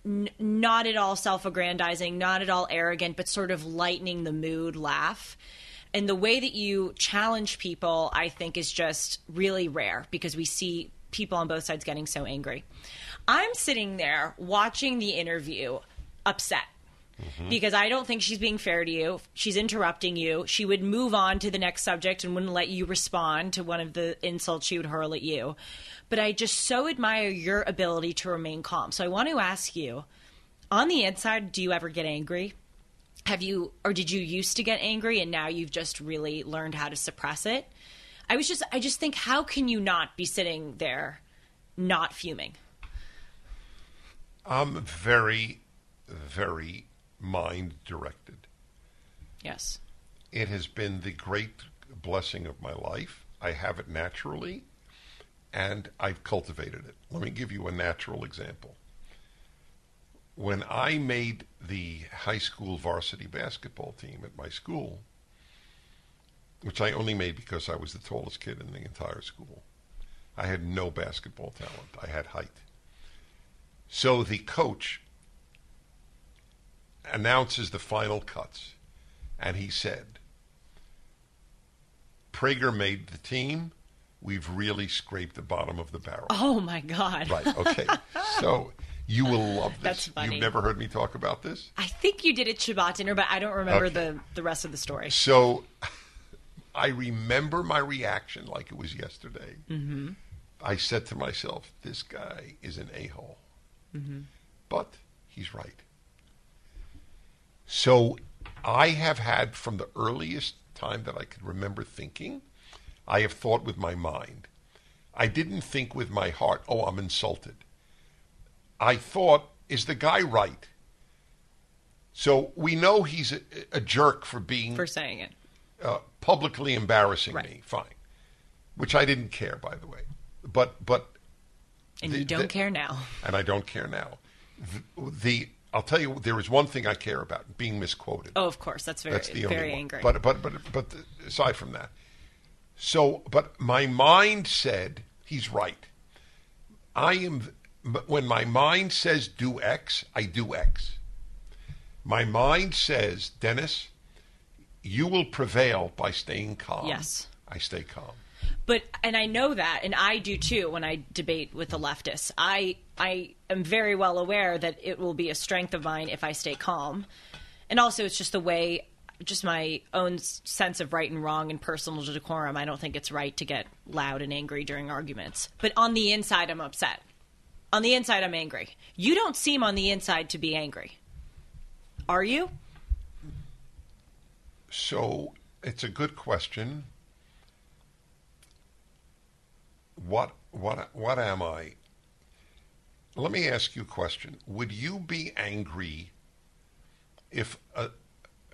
S2: n- not at all self aggrandizing, not at all arrogant, but sort of lightening the mood laugh. And the way that you challenge people, I think, is just really rare because we see people on both sides getting so angry. I'm sitting there watching the interview upset mm-hmm. because I don't think she's being fair to you. She's interrupting you. She would move on to the next subject and wouldn't let you respond to one of the insults she would hurl at you. But I just so admire your ability to remain calm. So I want to ask you on the inside, do you ever get angry? Have you, or did you used to get angry and now you've just really learned how to suppress it? I was just, I just think, how can you not be sitting there not fuming?
S1: I'm very, very mind directed.
S2: Yes.
S1: It has been the great blessing of my life. I have it naturally, and I've cultivated it. Let me give you a natural example. When I made the high school varsity basketball team at my school, which I only made because I was the tallest kid in the entire school, I had no basketball talent. I had height. So the coach announces the final cuts, and he said, Prager made the team. We've really scraped the bottom of the barrel.
S2: Oh my God.
S1: Right, okay. so you will love this.
S2: That's funny.
S1: You've never heard me talk about this?
S2: I think you did at Shabbat dinner, but I don't remember
S1: Okay.
S2: the, the rest of the story.
S1: So I remember my reaction like it was yesterday. Mm-hmm. I said to myself, this guy is an a hole. But he's right. So I have had from the earliest time that I could remember thinking, I have thought with my mind. I didn't think with my heart, oh, I'm insulted. I thought, is the guy right? So we know he's a, a jerk for being
S2: For saying it.
S1: Uh, publicly embarrassing
S2: Right.
S1: me. Fine, which I didn't care, by the way. But but
S2: And
S1: The-
S2: you don't
S1: the-
S2: care now.
S1: and I don't care now. The, the I'll tell you, there is one thing I care about: being misquoted.
S2: Oh, of course. That's very,
S1: That's the only
S2: very
S1: one.
S2: angry.
S1: But but but but aside from that, so but my mind said he's right. I am when my mind says do X, I do X. My mind says, Dennis, you will prevail by staying calm.
S2: Yes.
S1: I stay calm.
S2: but and I know that, and I do too. When I debate with the leftists, I I am very well aware that it will be a strength of mine if I stay calm, and also it's just the way, just my own sense of right and wrong and personal decorum. I don't think it's right to get loud and angry during arguments. But on the inside, I'm upset. On the inside, I'm angry. You don't seem on the inside to be angry. Are you?
S1: So it's a good question. What what what am I? Let me ask you a question. Would you be angry if a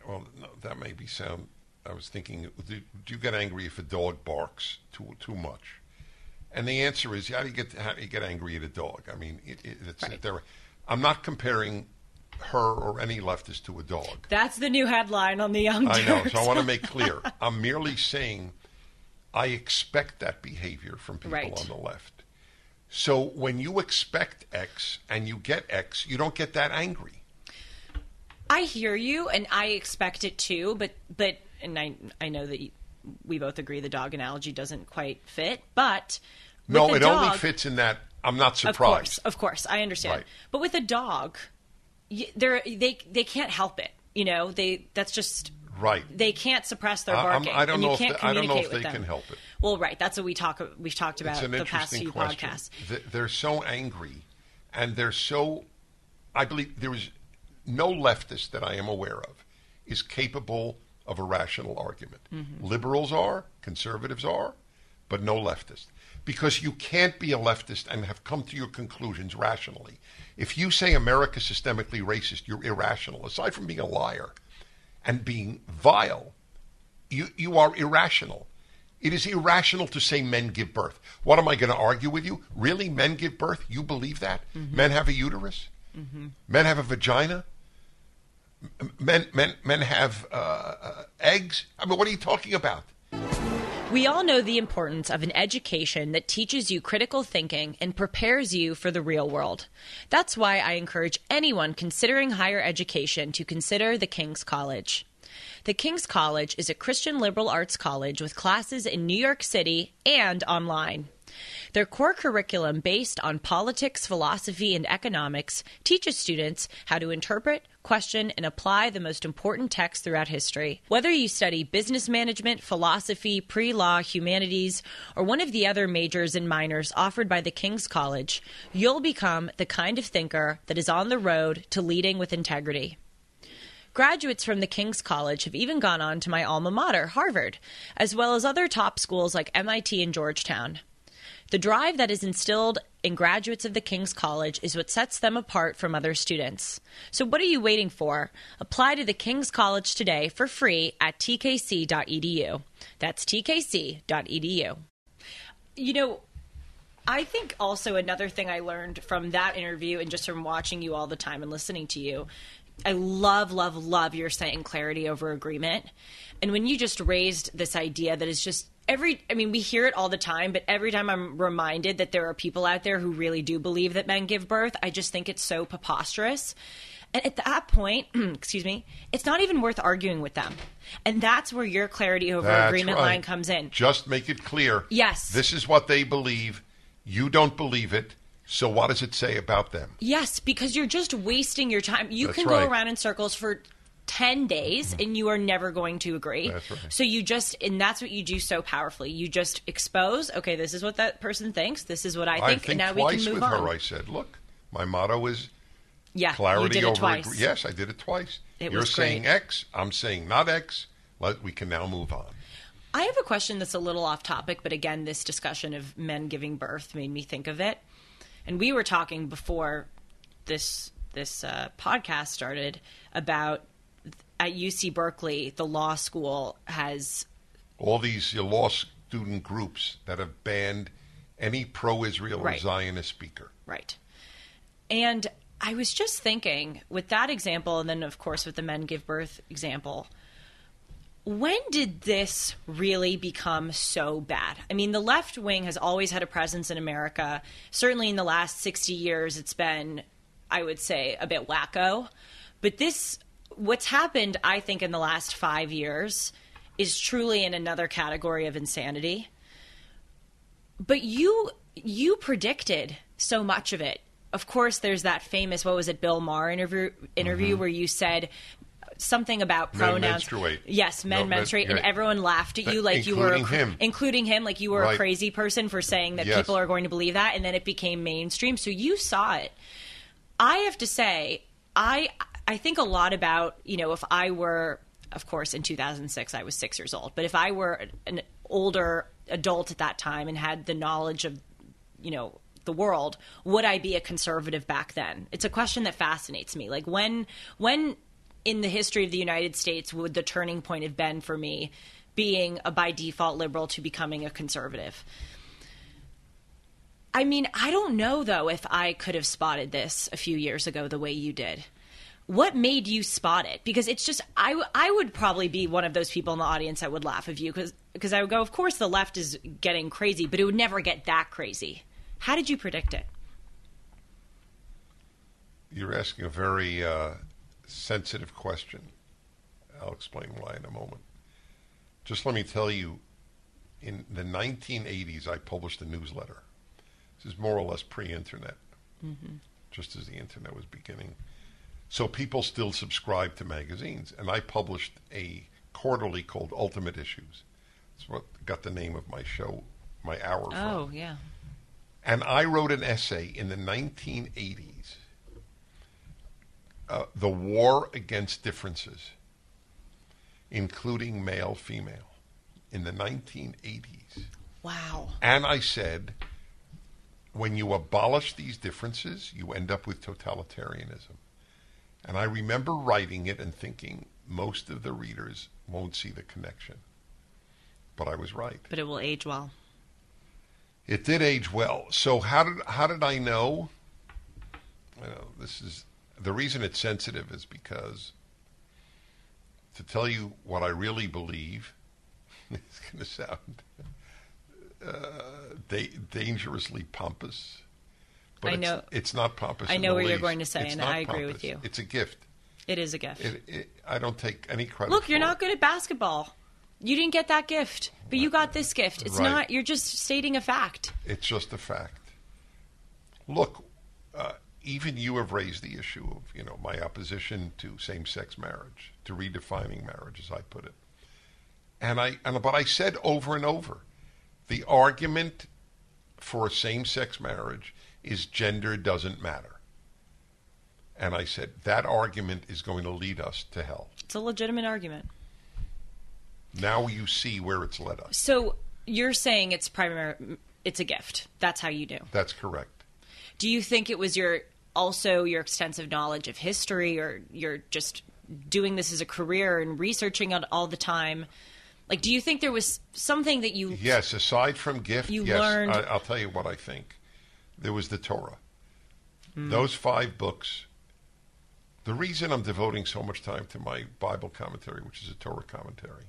S1: well no, that may be sound I was thinking do, do you get angry if a dog barks too too much? And the answer is how do you get how do you get angry at a dog? I mean it, it, it's
S2: Right.
S1: there I'm not comparing her or any leftist to a dog.
S2: That's the new headline on the Young Turks.
S1: I know. So I want to make clear. I'm merely saying I expect that behavior from people
S2: Right.
S1: on the left. So when you expect X and you get X, you don't get that angry.
S2: I hear you, and I expect it too. But but and I I know that you, we both agree the dog analogy doesn't quite fit. But
S1: No, it
S2: dog,
S1: only fits in that I'm not
S2: Of
S1: surprised.
S2: course, of course, I understand.
S1: Right.
S2: But with a dog, they're they they can't help it. You know, they that's just
S1: Right.
S2: they can't suppress their
S1: I-
S2: barking.
S1: I don't
S2: and
S1: know
S2: you
S1: if
S2: can't
S1: they- I don't know
S2: communicate
S1: if they
S2: them.
S1: can help it.
S2: Well, right. That's what we talk. We've talked about the past few
S1: question.
S2: podcasts.
S1: They're so angry, and they're so. I believe there is no leftist that I am aware of is capable of a rational argument.
S2: Mm-hmm.
S1: Liberals are, conservatives are, but no leftist. Because you can't be a leftist and have come to your conclusions rationally. If you say America's systemically racist, you're irrational. Aside from being a liar and being vile, you, you are irrational. It is irrational to say men give birth. What am I going to argue with you? Really? Men give birth? You believe that? Men have a uterus? Men have a vagina? Men, men, men have uh, uh, eggs? I mean, what are you talking about?
S2: We all know the importance of an education that teaches you critical thinking and prepares you for the real world. That's why I encourage anyone considering higher education to consider the King's College. The King's College is a Christian liberal arts college with classes in New York City and online. Their core curriculum, based on politics, philosophy, and economics, teaches students how to interpret, question, and apply the most important texts throughout history. Whether you study business management, philosophy, pre law, humanities, or one of the other majors and minors offered by the King's College, you'll become the kind of thinker that is on the road to leading with integrity. Graduates from the King's College have even gone on to my alma mater, Harvard, as well as other top schools like MIT and Georgetown. The drive that is instilled in graduates of the King's College is what sets them apart from other students. So, what are you waiting for? Apply to the King's College today for free at tkc.edu. That's tkc.edu. You know, I think also another thing I learned from that interview and just from watching you all the time and listening to you, I love, love, love your saying clarity over agreement. And when you just raised this idea that is just every, I mean, we hear it all the time, but every time I'm reminded that there are people out there who really do believe that men give birth, I just think it's so preposterous. And at that point, excuse me, it's not even worth arguing with them. And that's where your clarity over
S1: That's
S2: agreement
S1: right.
S2: line comes in.
S1: Just make it clear.
S2: Yes.
S1: This is what they believe. You don't believe it. So what does it say about them?
S2: Yes, because you're just wasting your time. You
S1: That's
S2: can
S1: right.
S2: go around in circles for 10 days and you are never going to agree.
S1: That's right.
S2: So you just, and that's what you do so powerfully. You just expose, okay, this is what that person thinks, this is what I think.
S1: I
S2: think, and now we can move
S1: with
S2: on.
S1: her. I said, "Look, my motto is
S2: yeah,
S1: clarity
S2: you did
S1: over
S2: twice.
S1: Yes, I did it twice.
S2: It
S1: You're saying
S2: great.
S1: X. I'm saying not X. Let, we can now move on.
S2: I have a question that's a little off topic, but again, this discussion of men giving birth made me think of it. And we were talking before this this uh, podcast started about at UC Berkeley, the law school has
S1: All these law student groups that have banned any pro-Israel
S2: Right.
S1: or Zionist speaker.
S2: Right. And I was just thinking with that example, and then of course with the men give birth example, when did this really become so bad? I mean, the left wing has always had a presence in America. Certainly in the last 60 years, it's been, I would say, a bit wacko. But this, what's happened, I think, in the last five years is truly in another category of insanity but you you predicted so much of it. Of course, there's that famous what was it, Bill Maher interview interview where you said something about
S1: Mm-hmm. Men
S2: pronouns.
S1: menstruate.
S2: Yes, men
S1: No, men-
S2: menstruate, and
S1: right.
S2: everyone laughed at you like you were
S1: including him.
S2: including him, like you were a crazy person for saying that
S1: Yes.
S2: people are going to believe that, and then it became mainstream. So you saw it. I have to say, I I think a lot about you know if I were, of course, in 2006 I was six years old, but if I were an older adult at that time and had the knowledge of you know the world, would I be a conservative back then? It's a question that fascinates me. Like when when in the history of the United States would the turning point have been for me being a by default liberal to becoming a conservative? I mean, I don't know though if I could have spotted this a few years ago the way you did. What made you spot it? Because it's just I, w- I would probably be one of those people in the audience that would laugh at you because because I would go, of course the left is getting crazy, but it would never get that crazy. How did you predict it?
S1: You're asking a very uh, sensitive question. I'll explain why in a moment. Just let me tell you, in the 1980s, I published a newsletter. This is more or less pre-internet, just as the internet was beginning. So people still subscribe to magazines, and I published a quarterly called Ultimate Issues. It's what got the name of my show, my hour. from.
S2: Oh, yeah.
S1: And I wrote an essay in the 1980s, uh, The War Against Differences, including male female, in the 1980s.
S2: Wow.
S1: And I said, when you abolish these differences, you end up with totalitarianism. And I remember writing it and thinking most of the readers won't see the connection. But I was right.
S2: But it will age well.
S1: It did age well. So how did how did I know? You know, this is the reason it's sensitive is because to tell you what I really believe, it's going to sound uh, da- dangerously pompous. But
S2: I
S1: it's,
S2: know-
S1: it's not pompous.
S2: I know what you're going to say,
S1: It's
S2: and I agree with you.
S1: It's a gift.
S2: It is a gift.
S1: It, it, I don't take any credit.
S2: Look, you're not good at basketball. You didn't get that gift, but you got this gift. It's
S1: Right.
S2: not, you're just stating a fact.
S1: It's just a fact. Look, uh, even you have raised the issue of you know my opposition to same-sex marriage, to redefining marriage, as I put it. And I and but I said over and over, the argument for same-sex marriage is gender doesn't matter. And I said that argument is going to lead us to hell.
S2: It's a legitimate argument.
S1: Now you see where it's led us.
S2: So you're saying it's primary, it's a gift. That's how you do.
S1: That's correct.
S2: Do you think it was your also your extensive knowledge of history, or you're just doing this as a career and researching it all the time? Like, do you think there was something that you?
S1: Yes, aside from gift,
S2: You
S1: yes,
S2: learned-
S1: I, I'll tell you what I think. There was the Torah.
S2: Hmm.
S1: Those five books. The reason I'm devoting so much time to my Bible commentary, which is a Torah commentary,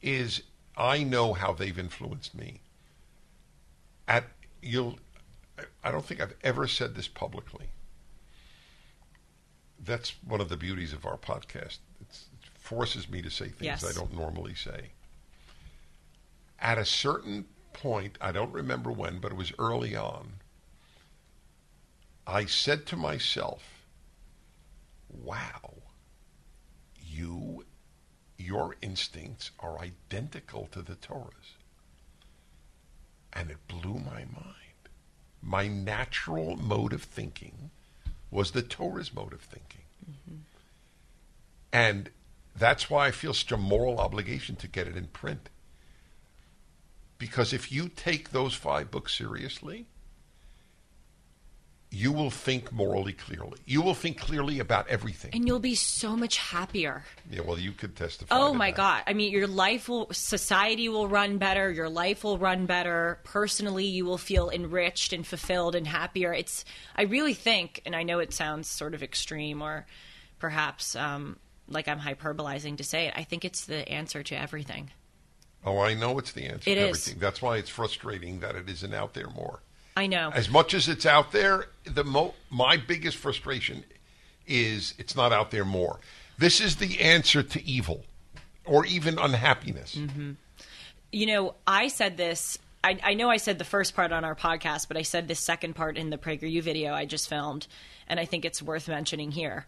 S1: is I know how they've influenced me. At you'll, I don't think I've ever said this publicly. That's one of the beauties of our podcast. It's, it forces me to say things
S2: Yes.
S1: I don't normally say. At a certain point, I don't remember when, but it was early on. I said to myself, "Wow, you, your instincts are identical to the Torah's," and it blew my mind. My natural mode of thinking was the Torah's mode of thinking. Mm-hmm. And that's why I feel such a moral obligation to get it in print. Because if you take those five books seriously, you will think morally clearly. You will think clearly about everything.
S2: And you'll be so much happier.
S1: yeah, well, you could testify.
S2: Oh my
S1: that.
S2: God. I mean, your life will, society will run better. Your life will run better. Personally, you will feel enriched and fulfilled and happier. It's, I really think, and I know it sounds sort of extreme or perhaps um, like I'm hyperbolizing to say it, I think it's the answer to everything.
S1: Oh, I know it's the answer
S2: It
S1: to
S2: is.
S1: everything. That's why it's frustrating that it isn't out there more.
S2: I know.
S1: As much as it's out there, the mo- my biggest frustration is it's not out there more. This is the answer to evil or even unhappiness. Mm-hmm.
S2: You know, I said this. I, I know I said the first part on our podcast, but I said this second part in the PragerU video I just filmed, and I think it's worth mentioning here.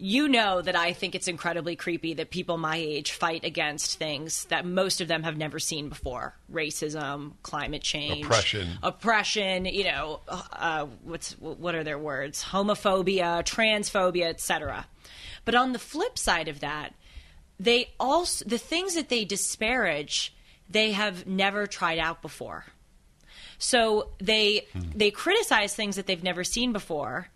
S2: You know that I think it's incredibly creepy that people my age fight against things that most of them have never seen before: racism, climate change,
S1: Oppression.
S2: oppression. You know, uh, what's what are their words? Homophobia, transphobia, etc. But on the flip side of that, they also the things that they disparage they have never tried out before so they they criticize things that they've never seen before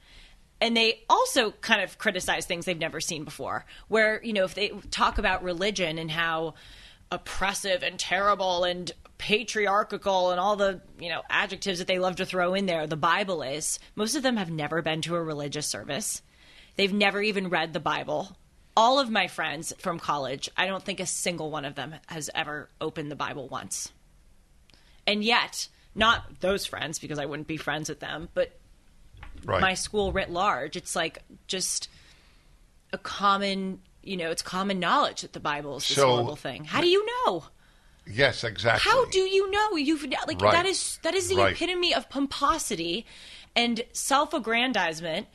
S2: and they also kind of criticize things they've never seen before where you know if they talk about religion and how oppressive and terrible and patriarchal and all the you know adjectives that they love to throw in there the bible is most of them have never been to a religious service. They've never even read the bible. All of my friends from college i don't think a single one of them has ever opened the bible once. And yet not those friends because i wouldn't be friends with them but
S1: Right.
S2: my school writ large it's like just a common you know it's common knowledge that the bible is this
S1: So-
S2: horrible thing how do you know
S1: yes, exactly.
S2: how do you know you've like
S1: Right.
S2: that is that is the
S1: Right.
S2: epitome of pomposity and self-aggrandizement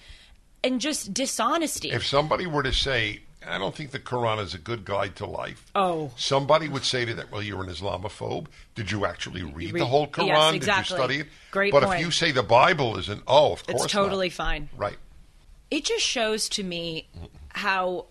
S2: and just dishonesty
S1: if somebody were to say, I don't think the Quran is a good guide to life.
S2: Oh.
S1: Somebody would say to that, well, you're an Islamophobe. Did you actually read, the whole Quran?
S2: yes,
S1: Did you study it?
S2: Great
S1: But
S2: point.
S1: if you say the Bible isn't, oh, of course
S2: It's
S1: not.
S2: totally fine.
S1: Right.
S2: it just shows to me how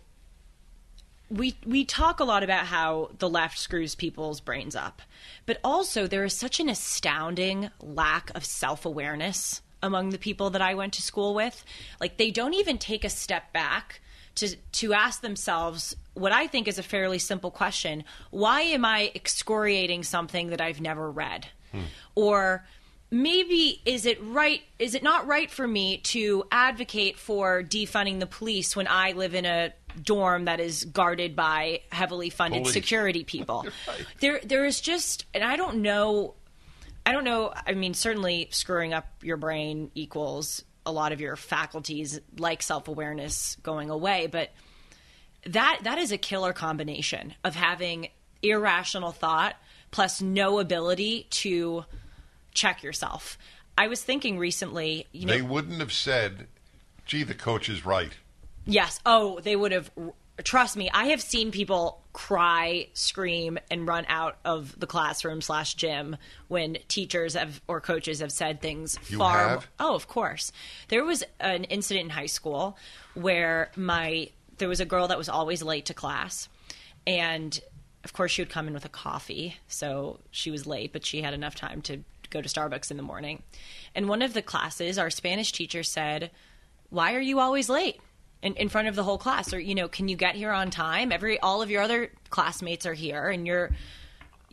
S2: we we talk a lot about how the left screws people's brains up, but also there is such an astounding lack of self-awareness among the people that I went to school with. Like they don't even take a step back to to ask themselves what I think is a fairly simple question: Why am I excoriating something that I've never read? Hmm. Or maybe is it right is it not right for me to advocate for defunding the police when I live in a dorm that is guarded by heavily funded security people?
S1: Right.
S2: There there is just and I don't know I don't know. I mean, certainly screwing up your brain equals a lot of your faculties, like self awareness, going away. But that that is a killer combination of having irrational thought plus no ability to check yourself. I was thinking recently, you know,
S1: They wouldn't have said, gee, the coach is right.
S2: Yes. Oh, they would have. Trust me, I have seen people cry, scream, and run out of the classroom slash gym when teachers have or coaches have said things
S1: You
S2: far.
S1: have?
S2: Oh, of course. There was an incident in high school where my there was a girl that was always late to class, and of course she would come in with a coffee, so she was late, but she had enough time to go to Starbucks in the morning. And one of the classes, our Spanish teacher said, "Why are you always late?" In, in front of the whole class, or you know, can you get here on time? Every all of your other classmates are here, and you're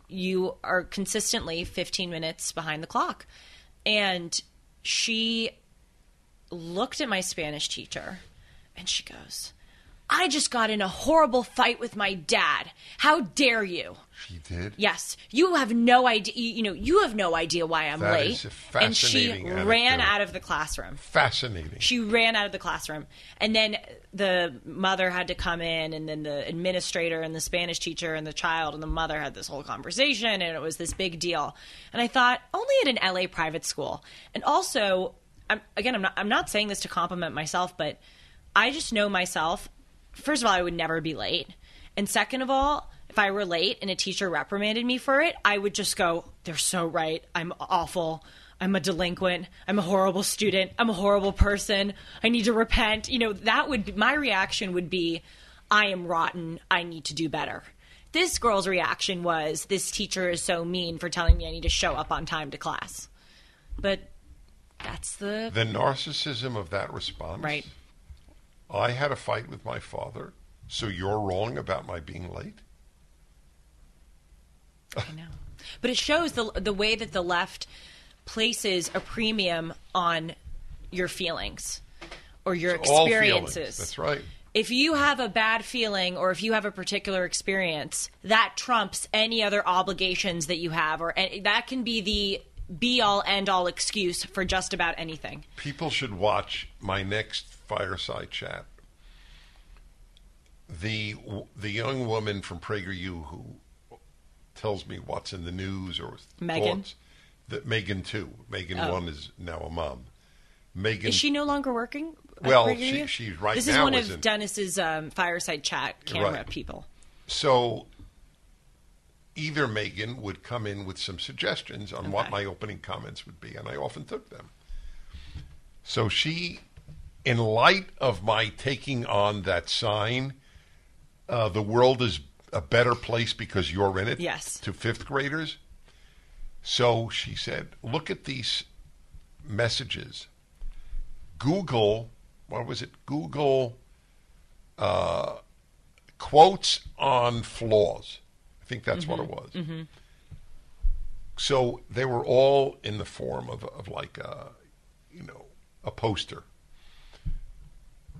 S2: you are consistently 15 minutes behind the clock. And she looked at my Spanish teacher and she goes, I just got in a horrible fight with my dad. How dare you?
S1: She did.
S2: Yes, you have no idea. You, know, you have no idea why I'm
S1: That
S2: late. and she
S1: fascinating
S2: ran out of the classroom.
S1: Fascinating.
S2: She ran out of the classroom. And then the mother had to come in, and then the administrator and the Spanish teacher and the child and the mother had this whole conversation, and it was this big deal. And I thought, only at an LA private school. And also, I'm, again, I'm not, I'm not saying this to compliment myself, but I just know myself. First of all, I would never be late. And second of all, if I were late and a teacher reprimanded me for it, I would just go, they're so right. I'm awful. I'm a delinquent. I'm a horrible student. I'm a horrible person. I need to repent. You know, that would be, my reaction would be, I am rotten. I need to do better. This girl's reaction was, this teacher is so mean for telling me I need to show up on time to class. But that's the
S1: The narcissism of that response.
S2: right.
S1: I had a fight with my father, so you're wrong about my being late?
S2: I know. But it shows the the way that the left places a premium on your feelings or your
S1: feelings.
S2: experiences.
S1: That's right.
S2: If you have a bad feeling or if you have a particular experience, that trumps any other obligations that you have or and that can be the be all end all excuse for just about anything.
S1: People should watch my next fireside chat. The the young woman from PragerU who tells me what's in the news or
S2: Megan?
S1: thoughts. That Megan too. Megan
S2: Oh.
S1: one is now a mom. Megan
S2: Is she no longer working?
S1: Well, she- she's right
S2: This
S1: now
S2: is one of
S1: in-
S2: Dennis's um, fireside chat camera
S1: Right.
S2: people.
S1: So either Megan would come in with some suggestions on what my opening comments would be, and I often took them. So she, in light of my taking on that sign, uh, the world is a better place because you're in it.
S2: Yes.
S1: To fifth graders. So she said, look at these messages. Google, what was it? Google uh, quotes on flaws. I think that's what it was. So they were all in the form of, of like a, you know, a poster.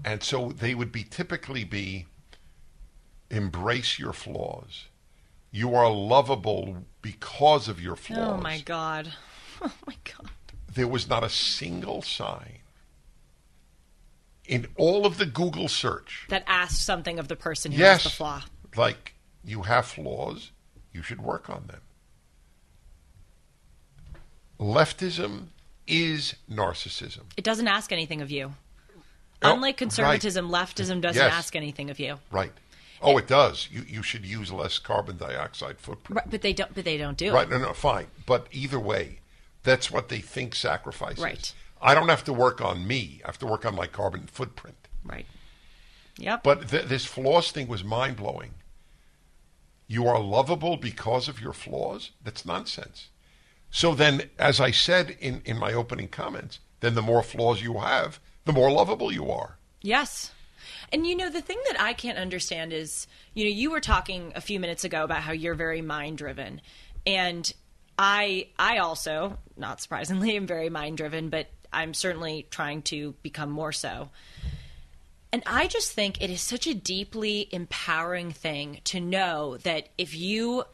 S1: And so they would be typically be embrace your flaws. You are lovable because of your oh, flaws.
S2: Oh my god. Oh my god.
S1: There was not a single sign in all of the Google search.
S2: That asked something of the person who
S1: yes,
S2: has the flaw.
S1: like you have flaws, you should work on them. Leftism is narcissism.
S2: It doesn't ask anything of you.
S1: Oh,
S2: Unlike conservatism, leftism doesn't
S1: Yes.
S2: ask anything of you.
S1: Right. Oh, it does. You you should use less carbon dioxide footprint.
S2: Right, but they don't. But they don't do
S1: Right.
S2: it. Right?
S1: No, no, fine. But either way, that's what they think sacrifice is.
S2: Right.
S1: I don't have to work on me. I have to work on my carbon footprint.
S2: Right. Yep.
S1: But th- this flaws thing was mind blowing. You are lovable because of your flaws? That's nonsense. So then, as I said in, in my opening comments, then the more flaws you have, the more lovable you are.
S2: Yes. And you know, the thing that I can't understand is, you know, you were talking a few minutes ago about how you're very mind driven. And I I also, not surprisingly, am very mind driven, but I'm certainly trying to become more so. And I just think it is such a deeply empowering thing to know that if you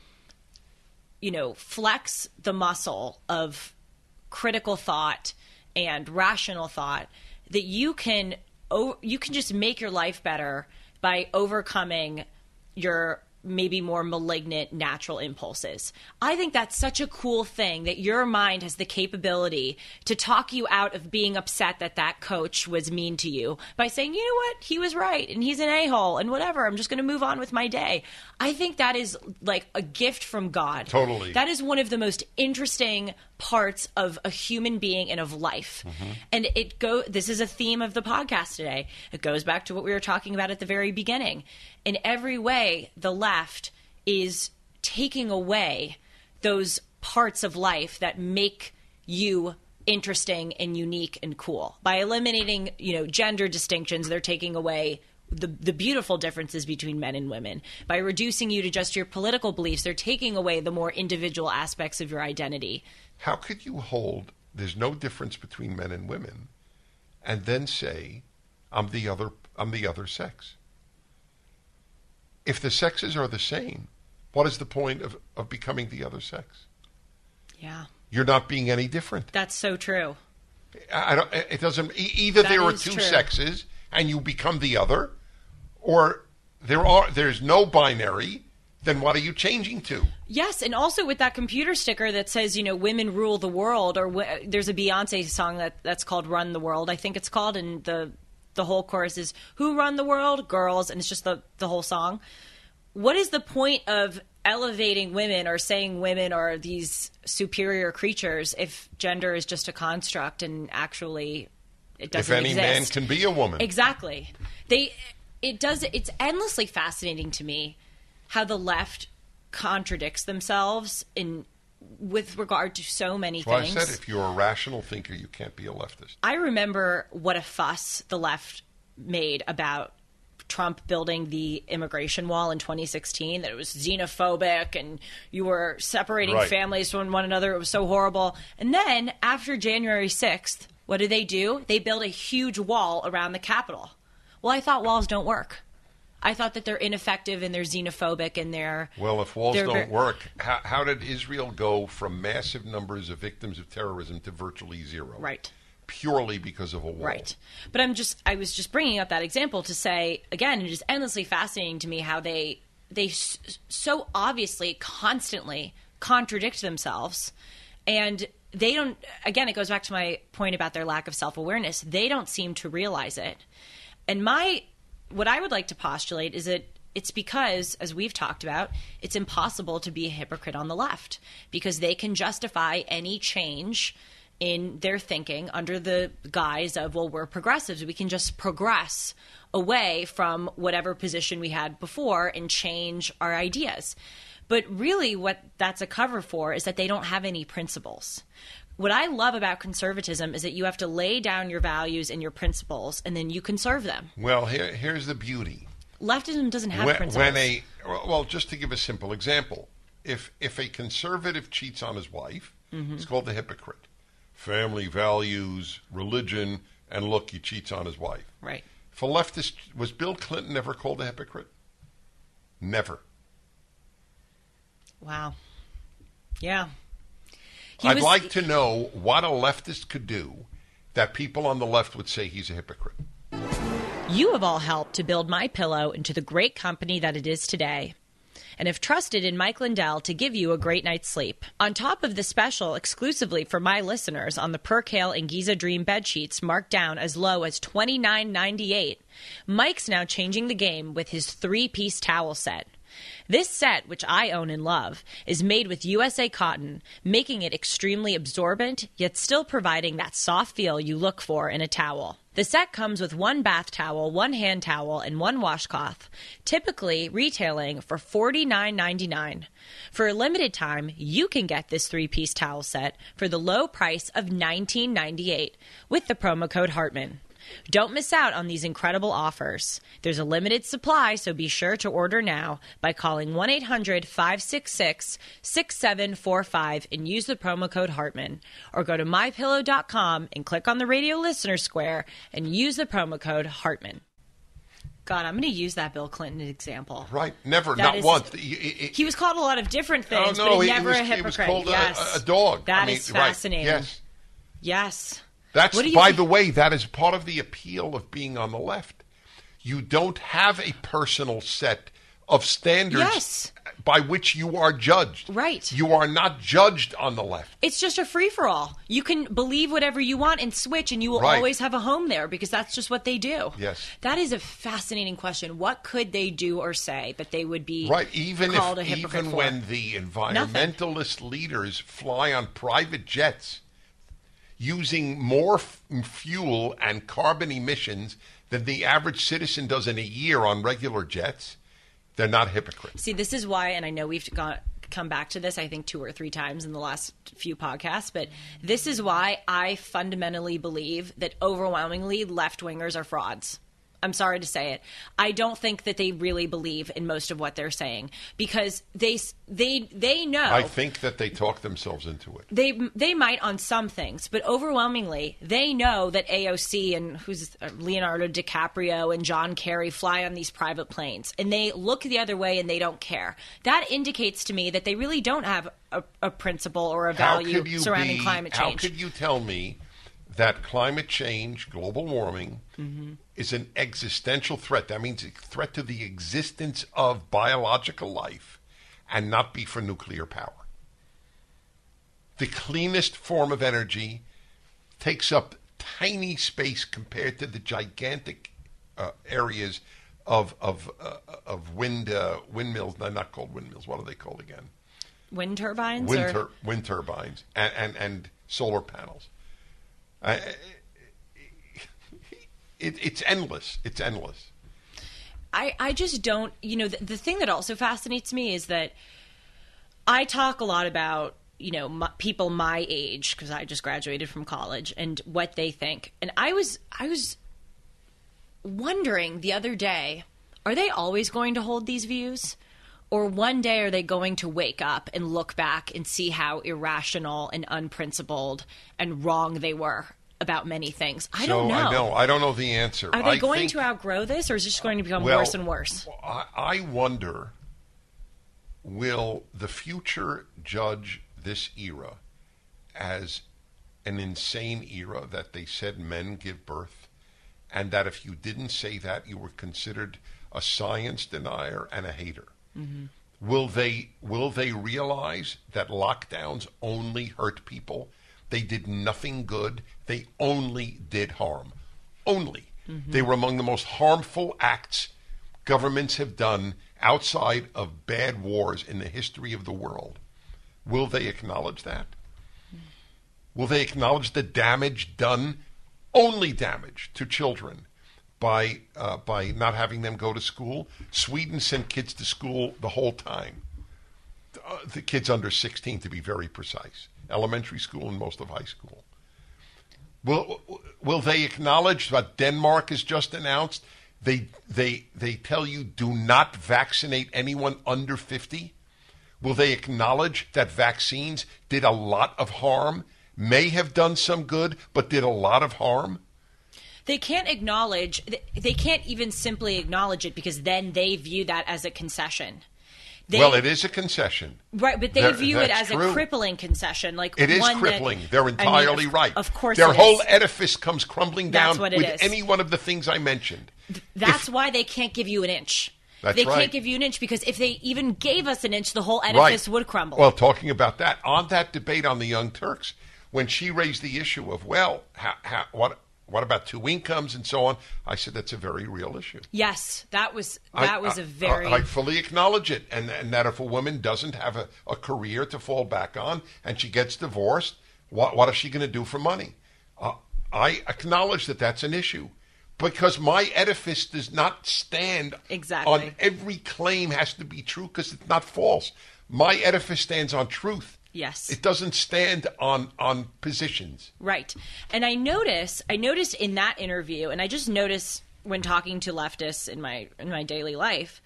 S2: you know, flex the muscle of critical thought and rational thought that you can o- you can just make your life better by overcoming your maybe more malignant natural impulses. I think that's such a cool thing that your mind has the capability to talk you out of being upset that that coach was mean to you by saying, "You know what? He was right and he's an a-hole and whatever. I'm just going to move on with my day." I think that is like a gift from God.
S1: Totally.
S2: That is one of the most interesting parts of a human being and of life. Mm-hmm. And it go this is a theme of the podcast today. It goes back to what we were talking about at the very beginning. In every way, the left is taking away those parts of life that make you interesting and unique and cool. By eliminating, you know, gender distinctions, they're taking away the, the beautiful differences between men and women. By reducing you to just your political beliefs, they're taking away the more individual aspects of your identity.
S1: How could you hold there's no difference between men and women and then say I'm the other I'm the other sex? If the sexes are the same, what is the point of, of becoming the other sex?
S2: Yeah.
S1: You're not being any different.
S2: That's so true.
S1: I don't. It doesn't. Either
S2: That
S1: there are two
S2: true.
S1: sexes and you become the other, or there are. There's no binary. Then what are you changing to?
S2: Yes, and also with that computer sticker that says, you know, women rule the world, or w- there's a Beyonce song that that's called "Run the World," I think it's called, and the the whole chorus is "Who run the world? Girls," and it's just the the whole song. What is the point of elevating women or saying women are these superior creatures if gender is just a construct and actually it doesn't If
S1: any man can be a woman,
S2: Exactly. They it does it's endlessly fascinating to me how the left contradicts themselves in with regard to so many
S1: Well, I
S2: things.
S1: said if you're a rational thinker, you can't be a leftist.
S2: I remember what a fuss the left made about Trump building the immigration wall in 2016 that it was xenophobic and you were separating
S1: Right.
S2: families from one another it was so horrible and then after January 6th what do they do they build a huge wall around the capitol well I thought walls don't work I thought that they're ineffective and they're xenophobic and they're
S1: Well, if walls don't
S2: ver-
S1: work, how, how did Israel go from massive numbers of victims of terrorism to virtually zero?
S2: right
S1: Purely because of a wall.
S2: Right. But I'm just I was just bringing up that example to say again it is endlessly fascinating to me how they they s- so obviously constantly contradict themselves and they don't again it goes back to my point about their lack of self-awareness. They don't seem to realize it. And my what I would like to postulate is that it's because, as we've talked about, it's impossible to be a hypocrite on the left because they can justify any change in their thinking under the guise of, well, we're progressives. We can just progress away from whatever position we had before and change our ideas. But really, what that's a cover for is that they don't have any principles. What I love about conservatism is that you have to lay down your values and your principles and then you conserve them.
S1: Well, here, here's the beauty.
S2: Leftism doesn't have
S1: when,
S2: principles.
S1: when a well, just to give a simple example, if if a conservative cheats on his wife,
S2: Mm-hmm.
S1: it's called the hypocrite. Family values, religion, and look, he cheats on his wife.
S2: right.
S1: If a leftist was Bill Clinton ever called a hypocrite? Never.
S2: Wow. Yeah. He
S1: I'd
S2: was-
S1: like to know what a leftist could do that people on the left would say he's a hypocrite.
S2: You have all helped to build MyPillow into the great company that it is today. and have trusted in Mike Lindell to give you a great night's sleep. On top of the special exclusively for my listeners on the Percale and Giza Dream bed sheets marked down as low as $29.98, Mike's now changing the game with his three piece towel set. This set, which I own and love, is made with USA cotton, making it extremely absorbent, yet still providing that soft feel you look for in a towel. The set comes with one bath towel, one hand towel, and one washcloth, typically retailing for $49.99. For a limited time, you can get this three piece towel set for the low price of $19.98 with the promo code Hartman. Don't miss out on these incredible offers. There's a limited supply, so be sure to order now by calling 1 800 566 6745 and use the promo code Hartman. Or go to mypillow.com and click on the radio listener square and use the promo code Hartman. God, I'm going to use that Bill Clinton example.
S1: Right? Never,
S2: That
S1: not
S2: is-
S1: once. He- he-
S2: He was called a lot of different
S1: oh,
S2: things,
S1: no,
S2: but
S1: he,
S2: never
S1: was,
S2: a
S1: he
S2: hypocrite.
S1: was called
S2: yes.
S1: a, a dog.
S2: That
S1: I mean,
S2: is
S1: right.
S2: fascinating.
S1: Yes.
S2: Yes.
S1: That's
S2: What do you
S1: by
S2: think-
S1: the way, that is part of the appeal of being on the left. You don't have a personal set of standards
S2: Yes.
S1: by which you are judged.
S2: Right.
S1: You are not judged on the left.
S2: It's just a free for all. You can believe whatever you want and switch, and you will
S1: Right.
S2: always have a home there because that's just what they do.
S1: Yes.
S2: That is a fascinating question. What could they do or say that they would be
S1: Right, even
S2: called
S1: if
S2: a hypocrite
S1: even
S2: for?
S1: when the environmentalist leaders fly on private jets using more f- fuel and carbon emissions than the average citizen does in a year on regular jets, they're not hypocrites.
S2: See, this is why, and I know we've got come back to this, I think two or three times in the last few podcasts, but this is why I fundamentally believe that overwhelmingly left wingers are frauds. I'm sorry to say it. I don't think that they really believe in most of what they're saying because they they they know
S1: I think that they talk themselves into it.
S2: they they might on some things, but overwhelmingly they know that AOC and who's uh, Leonardo DiCaprio and John Kerry fly on these private planes, and they look the other way and they don't care. That indicates to me that they really don't have a, a principle or a value surrounding
S1: be,
S2: climate change.
S1: How could you tell me that climate change, global warming,
S2: Mm-hmm.
S1: Is an existential threat? That means a threat to the existence of biological life, and not be for nuclear power. The cleanest form of energy takes up tiny space compared to the gigantic uh, areas of of uh, of wind uh, windmills. They're not called windmills. What are they called again?
S2: Wind turbines,
S1: wind,
S2: or
S1: tur- wind turbines and, and, and solar panels. I it, it's endless. It's endless.
S2: I, I just don't, you know, the, the thing that also fascinates me is that I talk a lot about, you know, my, people my age because I just graduated from college and what they think. And I was, I was wondering the other day, are they always going to hold these views? Or one day are they going to wake up and look back and see how irrational and unprincipled and wrong they were about many things? I
S1: so
S2: don't know.
S1: I know. I don't know the answer.
S2: Are they
S1: I
S2: going
S1: think-
S2: to outgrow this, or is it just going to become
S1: well,
S2: worse and worse?
S1: I, I wonder will the future judge this era as an insane era that they said men give birth, and that if you didn't say that, you were considered a science denier and a hater? Mm-hmm. Will they will they realize that lockdowns only hurt people? They did nothing good. They only did harm. Only. They were among the most harmful acts governments have done outside of bad wars in the history of the world. Will they acknowledge that? Will they acknowledge the damage done, only damage to children, by uh, by not having them go to school? Sweden sent kids to school the whole time. Uh, the kids under 16, to be very precise, elementary school and most of high school. Will will they acknowledge what Denmark has just announced? They they they tell you do not vaccinate anyone under 50. Will they acknowledge that vaccines did a lot of harm, may have done some good, but did a lot of harm?
S2: they can't acknowledge they can't even simply acknowledge it because then they view that as a concession they,
S1: well, it is a concession.
S2: right but they view it as
S1: true.
S2: a crippling concession like
S1: It is
S2: one that-
S1: crippling. They're
S2: I mean,
S1: entirely right.
S2: of course
S1: their whole
S2: is.
S1: edifice comes crumbling down with
S2: is.
S1: any one of the things I mentioned.
S2: that's why they can't give you an inch
S1: That's
S2: they
S1: right.
S2: can't give you an inch because if they even gave us an inch, the whole edifice would crumble.
S1: Well, talking about that, on that debate on the Young Turks, when she raised the issue of, well, how, how, what, what about two incomes and so on, I said that's a very real issue.
S2: yes, that was
S1: I-
S2: that was
S1: I-
S2: a very
S1: I, I fully acknowledge it, and, and that if a woman doesn't have a, a career to fall back on and she gets divorced, what, what is she going to do for money? Uh, I acknowledge that that's an issue. Because my edifice does not stand
S2: Exactly.
S1: on every claim has to be true because it's not false. My edifice stands on truth.
S2: Yes.
S1: It doesn't stand on on positions.
S2: Right. And I notice I noticed in that interview and I just notice when talking to leftists in my in my daily life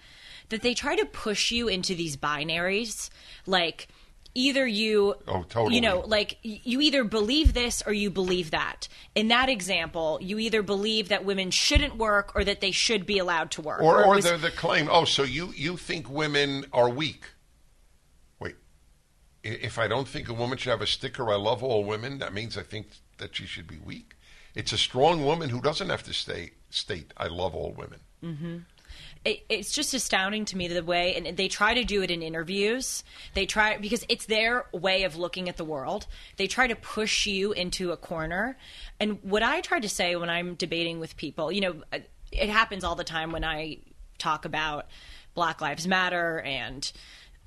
S2: that they try to push you into these binaries like either you
S1: Oh, totally.
S2: you know like you either believe this or you believe that in that example you either believe that women shouldn't work or that they should be allowed to work
S1: Or
S2: it
S1: or
S2: was-
S1: the the claim, oh, so you you think women are weak. If I don't think a woman should have a sticker I love all women, that means I think that she should be weak. It's a strong woman who doesn't have to stay state I love all women. Mm-hmm.
S2: it, it's just astounding to me the way and they try to do it in interviews they try because it's their way of looking at the world they try to push you into a corner and what i try to say when i'm debating with people you know it happens all the time when i talk about black lives matter and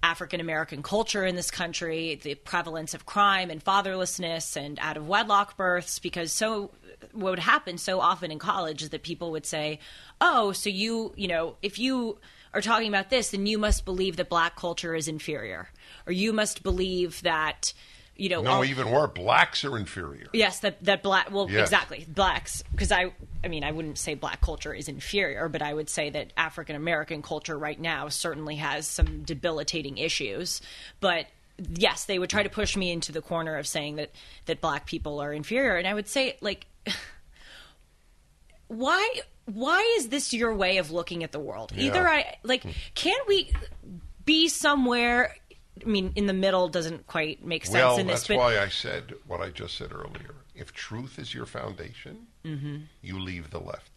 S2: African American culture in this country, the prevalence of crime and fatherlessness and out of wedlock births, because so what would happen so often in college is that people would say, "Oh, so you, you know, if you are talking about this, then you must believe that black culture is inferior, or you must believe that, you know,
S1: No,
S2: all-
S1: even worse, blacks are inferior.
S2: Yes, that that black. Well,
S1: Yes.
S2: exactly, blacks. Because I, I mean, I wouldn't say black culture is inferior, but I would say that African American culture right now certainly has some debilitating issues. But yes, they would try to push me into the corner of saying that that black people are inferior, and I would say like, why? Why is this your way of looking at the world? Either I like, can't we be somewhere? I mean, in the middle doesn't quite make sense
S1: Well,
S2: in this,
S1: that's
S2: but
S1: why I said what I just said earlier. If truth is your foundation,
S2: Mm-hmm.
S1: you leave the left.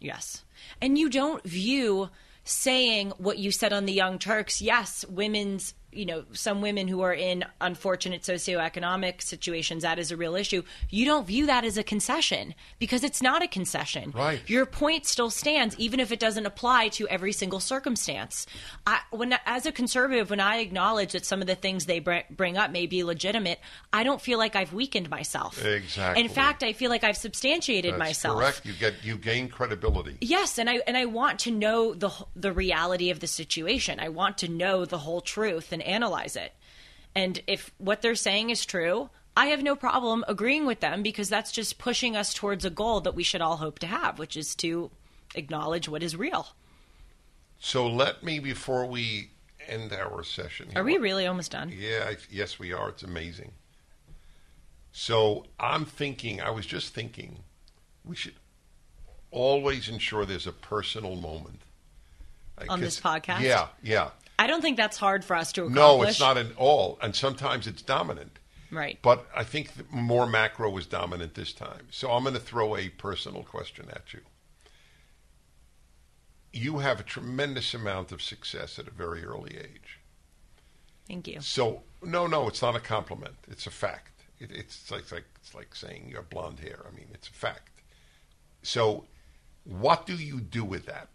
S2: Yes. And you don't view saying what you said on the Young Turks. Yes, women's, you know, some women who are in unfortunate socioeconomic situations, that is a real issue. You don't view that as a concession because it's not a concession.
S1: Right.
S2: Your point still stands, even if it doesn't apply to every single circumstance. I, when, as a conservative, when I acknowledge that some of the things they br- bring up may be legitimate, I don't feel like I've weakened myself.
S1: Exactly.
S2: In fact, I feel like I've substantiated
S1: That's
S2: myself.
S1: correct. You get you gain credibility.
S2: Yes, and I and I want to know the the reality of the situation. I want to know the whole truth and analyze it. And if what they're saying is true, I have no problem agreeing with them because that's just pushing us towards a goal that we should all hope to have, which is to acknowledge what is real.
S1: So let me before we end our session.
S2: Are we really almost done?
S1: Yeah, I, yes, we are. It's amazing. So I'm thinking. I was just thinking, we should always ensure there's a personal moment Like,
S2: On this podcast?
S1: Yeah, yeah.
S2: I don't think that's hard for us to accomplish.
S1: No, it's not at all. And sometimes it's dominant.
S2: Right.
S1: But I think more macro was dominant this time. So I'm going to throw a personal question at you. You have a tremendous amount of success at a very early age.
S2: Thank you.
S1: So no, no, it's not a compliment. It's a fact. It, it's like, like it's like saying you have blonde hair. I mean, it's a fact. So, what do you do with that?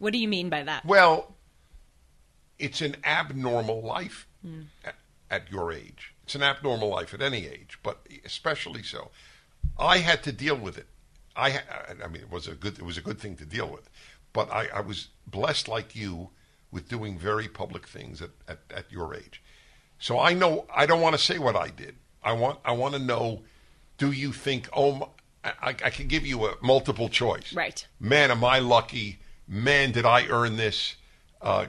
S2: What do you mean by that?
S1: Well, it's an abnormal life at, at your age. It's an abnormal life at any age, but especially so. I had to deal with it. I, I mean, it was a good, it was a good thing to deal with, but I, I was blessed like you with doing very public things at, at, at your age. So I know I don't want to say what I did. I want I want to know. Do you think? Oh, I, I can give you a multiple choice.
S2: Right.
S1: Man, am I lucky? Man, did I earn this? Uh,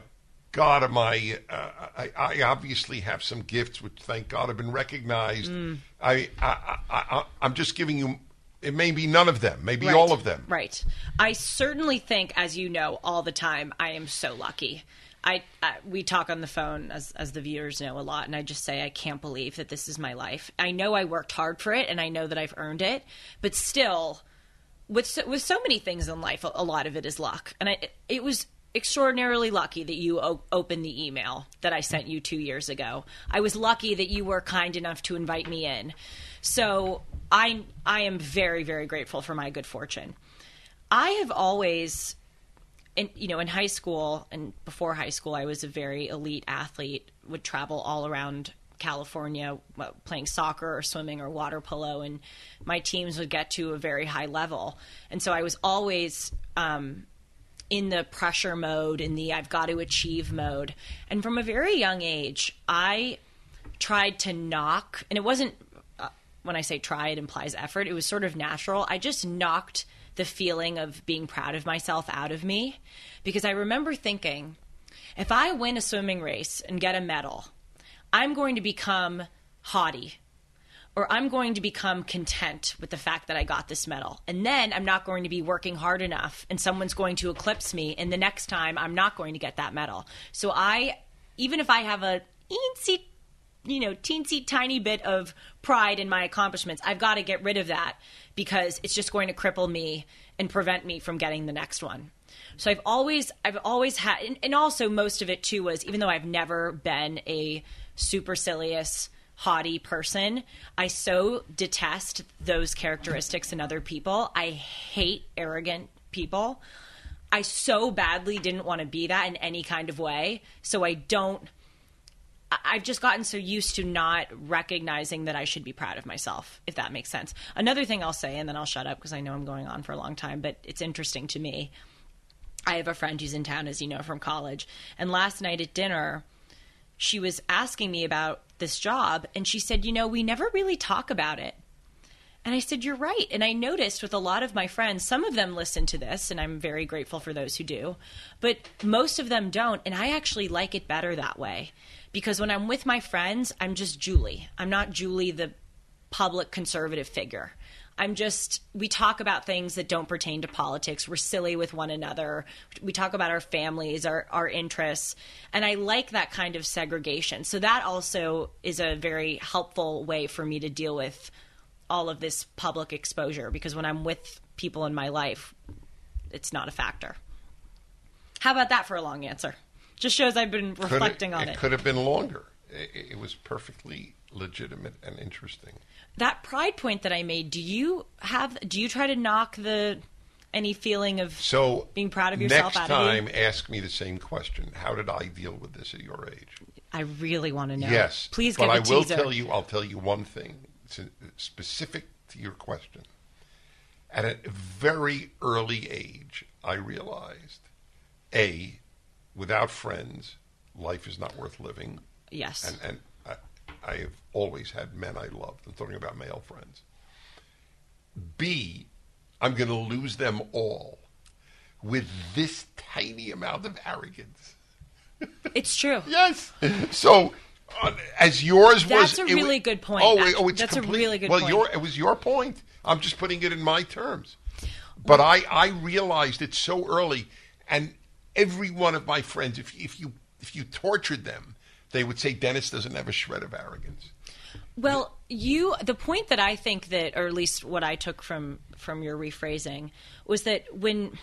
S1: God, am I, uh, I? I obviously have some gifts, which thank God have been recognized.
S2: Mm.
S1: I, I, I, I, I'm just giving you. It may be none of them, maybe
S2: Right.
S1: all of them.
S2: Right. I certainly think, as you know, all the time, I am so lucky. I, I we talk on the phone as as the viewers know a lot, and I just say I can't believe that this is my life. I know I worked hard for it, and I know that I've earned it, but still, with so, with so many things in life, a, a lot of it is luck. And I, it was extraordinarily lucky that you o- opened the email that I sent you two years ago. I was lucky that you were kind enough to invite me in. So I I am very very grateful for my good fortune. I have always in you know in high school and before high school I was a very elite athlete would travel all around California playing soccer or swimming or water polo and my teams would get to a very high level and so I was always um, in the pressure mode in the I've got to achieve mode. And from a very young age I tried to knock and it wasn't uh, when I say try it implies effort. It was sort of natural. I just knocked the feeling of being proud of myself out of me. Because I remember thinking if I win a swimming race and get a medal, I'm going to become haughty or I'm going to become content with the fact that I got this medal. And then I'm not going to be working hard enough and someone's going to eclipse me and the next time I'm not going to get that medal. So I even if I have a eensy you know, teensy tiny bit of pride in my accomplishments. I've got to get rid of that because it's just going to cripple me and prevent me from getting the next one. So I've always, I've always had, and, and also most of it too was even though I've never been a supercilious, haughty person, I so detest those characteristics in other people. I hate arrogant people. I so badly didn't want to be that in any kind of way. So I don't I've just gotten so used to not recognizing that I should be proud of myself, if that makes sense. Another thing I'll say, and then I'll shut up because I know I'm going on for a long time, but it's interesting to me. I have a friend who's in town, as you know, from college. And last night at dinner, she was asking me about this job, and she said, You know, we never really talk about it. And I said, You're right. And I noticed with a lot of my friends, some of them listen to this, and I'm very grateful for those who do, but most of them don't. And I actually like it better that way because when I'm with my friends, I'm just Julie. I'm not Julie, the public conservative figure. I'm just, we talk about things that don't pertain to politics. We're silly with one another. We talk about our families, our, our interests. And I like that kind of segregation. So that also is a very helpful way for me to deal with all of this public exposure because when I'm with people in my life, it's not a factor. How about that for a long answer? Just shows I've been reflecting on
S1: it
S2: it.
S1: could have been longer. It, it was perfectly legitimate and interesting.
S2: That pride point that I made, do you have do you try to knock the any feeling of
S1: So
S2: being proud of yourself
S1: next
S2: out of you?
S1: time, ask me the same question. How did I deal with this at your age?
S2: I really want to know.
S1: Yes,
S2: Please get a teaser.
S1: but I will
S2: teaser.
S1: tell you. I'll tell you one thing it's specific to your question. At a very early age, I realized, a, without friends, life is not worth living.
S2: Yes.
S1: and and I, have always had men I loved. I'm talking about male friends. B, I'm going to lose them all with this tiny amount of arrogance.
S2: it's true.
S1: Yes. So, uh, as yours was,
S2: That's a
S1: it wa-
S2: really good point,
S1: Oh, oh it's
S2: That's a really good
S1: well,
S2: point.
S1: your it was your point. I'm just putting it in my terms. But I I realized it so early, and every one of my friends, if if you if you tortured them, they would say Dennis doesn't have a shred of arrogance.
S2: Well, you the point that I think that or at least what I took from from your rephrasing was that when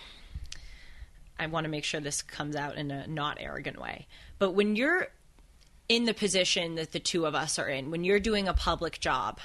S2: I want to make sure this comes out in a not arrogant way. But when you're in the position that the two of us are in, when you're doing a public job,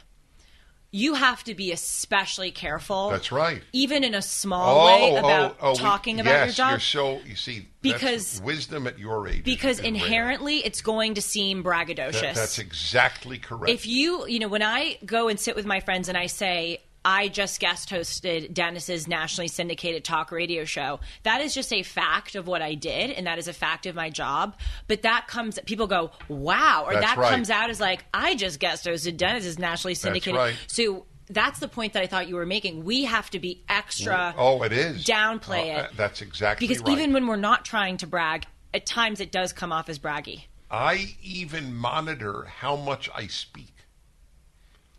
S2: you have to be especially careful.
S1: That's right.
S2: Even in a small way oh, oh, about
S1: oh, we-
S2: talking about
S1: yes,
S2: your job.
S1: You're so you see
S2: Because-
S1: that's wisdom at your age.
S2: because
S1: is rare.
S2: inherently it's going to seem braggadocious.
S1: That- that's exactly correct.
S2: if you you know when i go and sit with my friends and i say i just guest hosted dennis's nationally syndicated talk radio show that is just a fact of what i did and that is a fact of my job but that comes people go wow or
S1: That's
S2: that
S1: right.
S2: comes out as like i just guest hosted dennis's nationally syndicated
S1: right.
S2: so that's the point that i thought you were making we have to be extra
S1: oh, it is
S2: downplay
S1: Oh,
S2: it
S1: That's exactly
S2: because
S1: right.
S2: even when we're not trying to brag at times it does come off as braggy
S1: I even monitor how much I speak.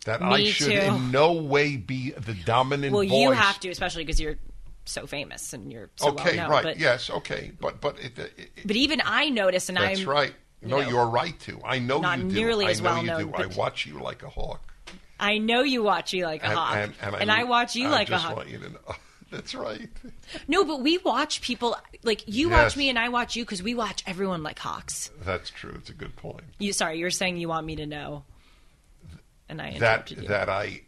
S1: That
S2: Me
S1: I should
S2: too.
S1: in no way be the dominant
S2: well
S1: voice.
S2: you have to especially because you're so famous and you're so
S1: okay,
S2: well known
S1: right?
S2: but
S1: yes, okay, but but it, it, it-
S2: But even I notice, and
S1: that's
S2: I'm
S1: right. No,
S2: you know,
S1: you're right to. I know
S2: not
S1: you do.
S2: nearly
S1: I
S2: as
S1: know
S2: well
S1: you
S2: known,
S1: do. I watch you like a hawk.
S2: I know you watch you like a
S1: And,
S2: hawk,
S1: and, and, I,
S2: watch you
S1: I
S2: like a
S1: just
S2: hawk.
S1: want you to know. That's right.
S2: No, but we watch people like you
S1: Yes.
S2: watch me and I watch you because we watch everyone like hawks.
S1: That's true. It's a good point.
S2: You sorry, you're saying you want me to know, and I
S1: That
S2: you.
S1: that I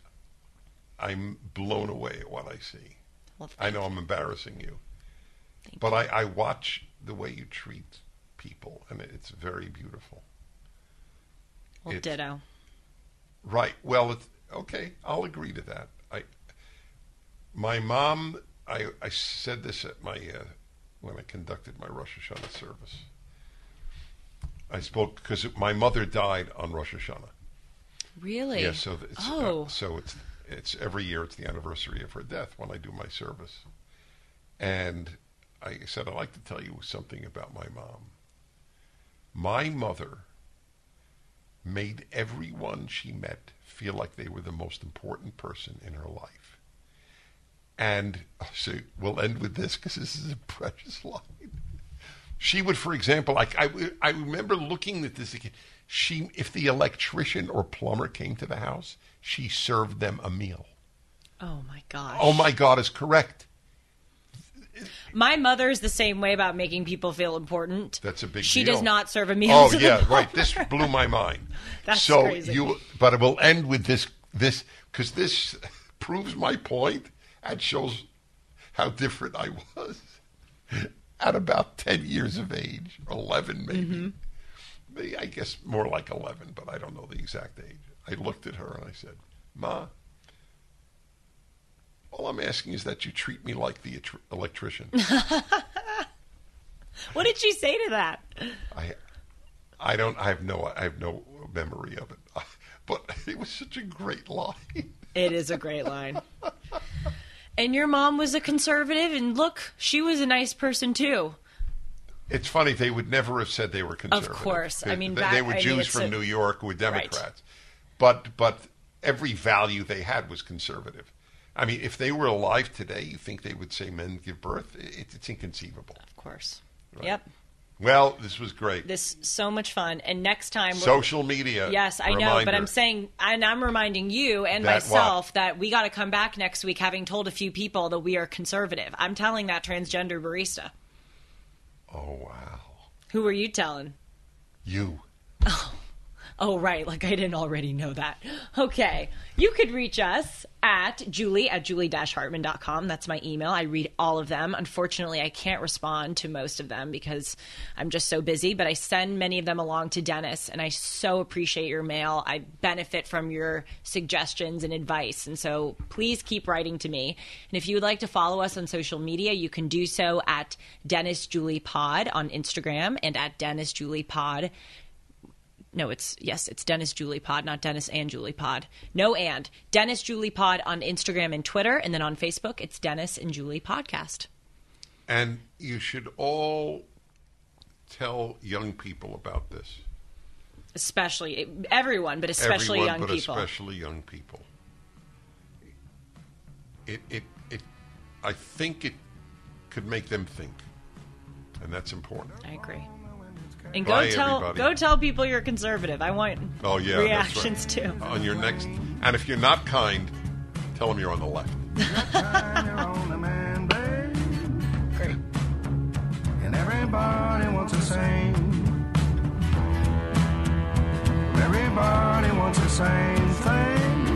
S1: I'm blown away at what I see.
S2: Well,
S1: I know I'm embarrassing you, but I, I watch the way you treat people, and it's very beautiful.
S2: well,
S1: it's-
S2: ditto.
S1: Right. Well, it's, okay. I'll agree to that. I, my mom. I, I said this at my uh, when I conducted my Rosh Hashanah service. I spoke because my mother died on Rosh Hashanah.
S2: Really?
S1: Yeah. So it's, uh,
S2: oh,
S1: so it's it's every year. It's the anniversary of her death when I do my service, and I said I'd like to tell you something about my mom. My mother made everyone she met feel like they were the most important person in her life. And so we'll end with this because this is a precious line. She would, for example, like I, I remember looking at this again. She, if the electrician or plumber came to the house, she served them a meal.
S2: oh my gosh.
S1: Oh my God, is correct.
S2: My mother's the same way about making people feel important.
S1: That's a big
S2: She
S1: deal.
S2: does not serve a meal.
S1: Oh yeah, right. This blew my mind.
S2: That's
S1: so
S2: crazy.
S1: you, but it will end with this, this because this proves my point and shows how different I was at about ten years of age, eleven maybe.
S2: Mm-hmm.
S1: I guess more like eleven, but I don't know the exact age. I looked at her and I said, "Ma." All I'm asking is that you treat me like the electrician.
S2: What did she say to that?
S1: I, I don't. I have no. I have no memory of it. But it was such a great line.
S2: It is a great line. and your mom was a conservative, and look, she was a nice person too.
S1: It's funny they would never have said they were conservative.
S2: Of course. I mean,
S1: they,
S2: back-
S1: they were
S2: I mean,
S1: Jews
S2: it's
S1: from
S2: a-
S1: New York who were
S2: Right.
S1: Democrats, but but every value they had was conservative. I mean, if they were alive today, you think they would say men give birth? It, it's inconceivable.
S2: Of course. Yep.
S1: Well, this was great.
S2: This so much fun. And next time, we're-
S1: Social media.
S2: Yes, I know, but. I'm saying, and I'm reminding you and
S1: That
S2: myself that we got to come back next week having told a few people that we are conservative. I'm telling that transgender barista.
S1: Oh wow,
S2: Who were you telling?
S1: you.
S2: Oh, Oh, right. Like I didn't already know that. Okay. You could reach us at julie at julie-hartman.com. That's my email. I read all of them. Unfortunately, I can't respond to most of them because I'm just so busy, but I send many of them along to Dennis, and I so appreciate your mail. I benefit from your suggestions and advice. And so please keep writing to me. And if you would like to follow us on social media, you can do so at Dennis Julie Pod on Instagram and at Dennis Julie Pod no, it's yes, it's Dennis Julie Pod, not Dennis and Julie Pod. No and Dennis Julie Pod on Instagram and Twitter, and then on Facebook, it's Dennis and Julie Podcast.
S1: And you should all tell young people about this.
S2: Especially everyone, but especially
S1: Everyone,
S2: young
S1: but
S2: people.
S1: especially young people. It, it, it, I think it could make them think, and that's important.
S2: I agree. And go
S1: Bye,
S2: tell
S1: everybody.
S2: go tell people you're conservative. I want
S1: Oh yeah,
S2: reactions
S1: right.
S2: too.
S1: On your next, and if you're not kind, tell them you're on the left.
S2: Great.
S4: And everybody wants the same. Everybody wants the same thing.